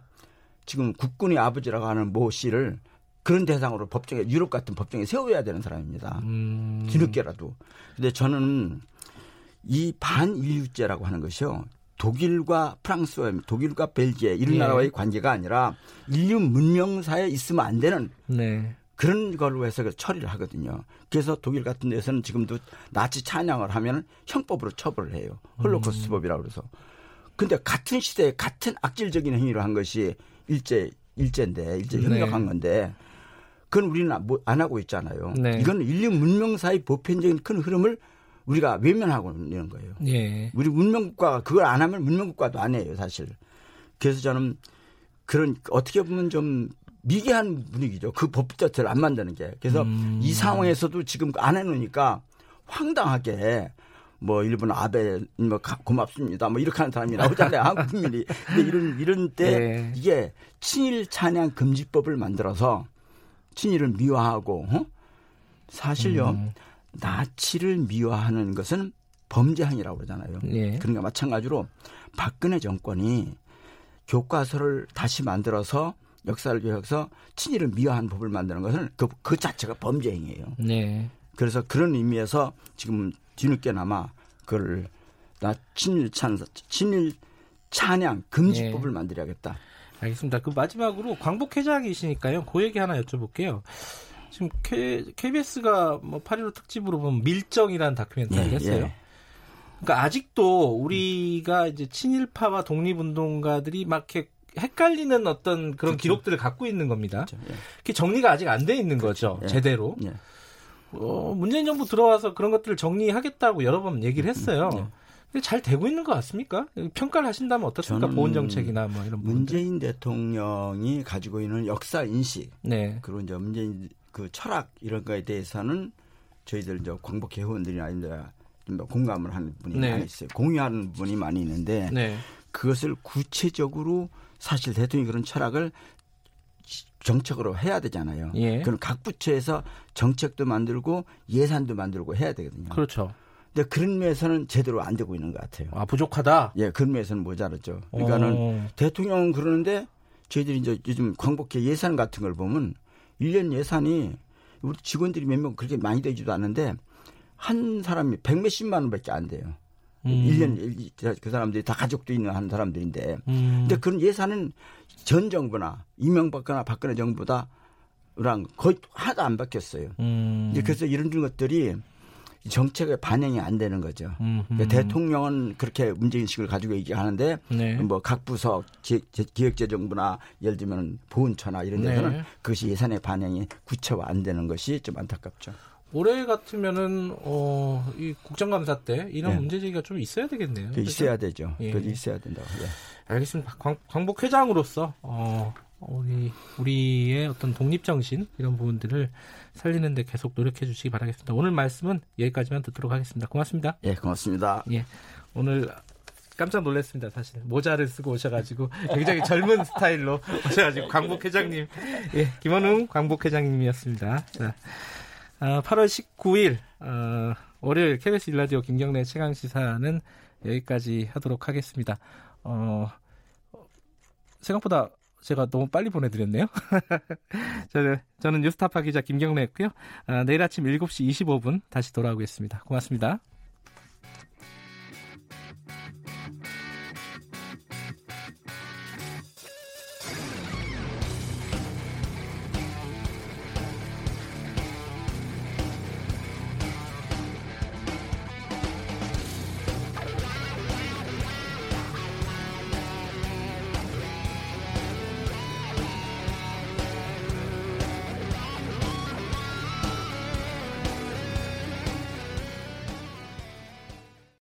지금 국군의 아버지라고 하는 모 씨를 그런 대상으로 법정에 유럽 같은 법정에 세워야 되는 사람입니다. 음. 뒤늦게라도. 근데 저는 이 반인류죄라고 하는 것이요. 독일과 프랑스와 독일과 벨기에 이런 예. 나라와의 관계가 아니라 인류 문명사에 있으면 안 되는 네. 그런 걸로 해서 처리를 하거든요. 그래서 독일 같은 데서는 지금도 나치 찬양을 하면 형법으로 처벌을 해요. 홀로코스트법이라고 그래서. 근데 같은 시대에 같은 악질적인 행위를 한 것이 일제 일제인데 일제 협력한 네. 건데 그건 우리는 뭐안 하고 있잖아요. 네. 이건 인류 문명사의 보편적인 큰 흐름을 우리가 외면하고 있는 거예요. 예. 우리 문명국가가 그걸 안 하면 문명국가도 안 해요, 사실. 그래서 저는 그런 어떻게 보면 좀 미개한 분위기죠. 그 법 자체를 안 만드는 게. 그래서 음. 이 상황에서도 지금 안 해놓으니까 황당하게 뭐 일본 아베 뭐 고맙습니다. 뭐 이렇게 하는 사람이 나오잖아요. (laughs) 한국 국민이. 근데 이런 이런 때 네. 이게 친일 찬양 금지법을 만들어서 친일을 미화하고 어? 사실요 음. 나치를 미화하는 것은 범죄 행위라고 그러잖아요. 예. 그러니까 마찬가지로 박근혜 정권이 교과서를 다시 만들어서 역사를 교육해서 친일을 미화한 법을 만드는 것은 그, 그 자체가 범죄 행위예요. 네. 그래서 그런 의미에서 지금 뒤늦게나마 그걸 나 친일 찬 친일 찬양 금지법을 네. 만들어야겠다. 알겠습니다. 그 마지막으로 광복 회장이시니까요. 그 얘기 하나 여쭤볼게요. 지금 K, KBS가 뭐 8.15 특집으로 보면 밀정이라는 다큐멘터리를 예, 했어요. 예. 그러니까 아직도 우리가 이제 친일파와 독립운동가들이 막 이렇게 헷갈리는 어떤 그런 그렇죠. 기록들을 갖고 있는 겁니다. 그렇죠. 예. 그게 정리가 아직 안 돼 있는 그렇죠. 거죠. 예. 제대로. 예. 어, 문재인 정부 들어와서 그런 것들을 정리하겠다고 여러 번 얘기를 했어요. 잘 되고 있는 것 같습니까? 평가를 하신다면 어떻습니까? 보훈 정책이나 뭐 이런 문재인 부분들. 대통령이 가지고 있는 역사 인식, 네. 그리고 이제 문재인 그 철학 이런 거에 대해서는 저희들 이제 광복 회원들이나 이제 공감을 하는 분이 네. 많이 있어요. 공유하는 분이 많이 있는데 네. 그것을 구체적으로 사실 대통령이 그런 철학을 정책으로 해야 되잖아요. 예. 그럼 각 부처에서 정책도 만들고 예산도 만들고 해야 되거든요. 그렇죠. 근데 그런 면에서는 제대로 안 되고 있는 것 같아요. 아 부족하다. 예, 그런 면에서는 모자랐죠. 그러니까는 오. 대통령은 그러는데 저희들이 이제 요즘 광복회 예산 같은 걸 보면 1년 예산이 우리 직원들이 몇 명 그렇게 많이 되지도 않는데 한 사람이 백 몇십만 원밖에 안 돼요. 음. 1년 그 사람들이 다 가족도 있는 한 사람들인데. 음. 근데 그런 예산은 전 정부나 이명박거나 박근혜 정부다 랑 거의 하나도 안 바뀌었어요. 음. 이제 그래서 이런 것들이 정책에 반영이 안 되는 거죠. 그러니까 대통령은 그렇게 문제인식을 가지고 얘기하는데 네. 뭐각 부서 기획재정부나 예를 들면 보훈처나 이런 데서는 네. 그것이 예산에 반영이 구체화 안 되는 것이 좀 안타깝죠. 올해 같으면은 어, 이 국정감사 때 이런 네. 문제 제기가 좀 있어야 되겠네요. 있어야 되죠. 예. 있어야 된다고. 예. 알겠습니다. 광, 광복 회장으로서 어, 우리 우리의 어떤 독립 정신 이런 부분들을 살리는데 계속 노력해 주시기 바라겠습니다. 오늘 말씀은 여기까지만 듣도록 하겠습니다. 고맙습니다. 예, 고맙습니다. 예, 오늘 깜짝 놀랐습니다. 사실 모자를 쓰고 오셔가지고 굉장히 젊은 (laughs) 스타일로 오셔가지고 광복 회장님, 예, 김원웅 광복 회장님이었습니다. 자, 아, 8월 19일 어, 월요일 KBS 일라디오 김경래 최강 시사는 여기까지 하도록 하겠습니다. 어, 생각보다 제가 너무 빨리 보내드렸네요. (laughs) 저는, 저는 뉴스타파 기자 김경래였고요. 아, 내일 아침 7시 25분 다시 돌아오겠습니다. 고맙습니다.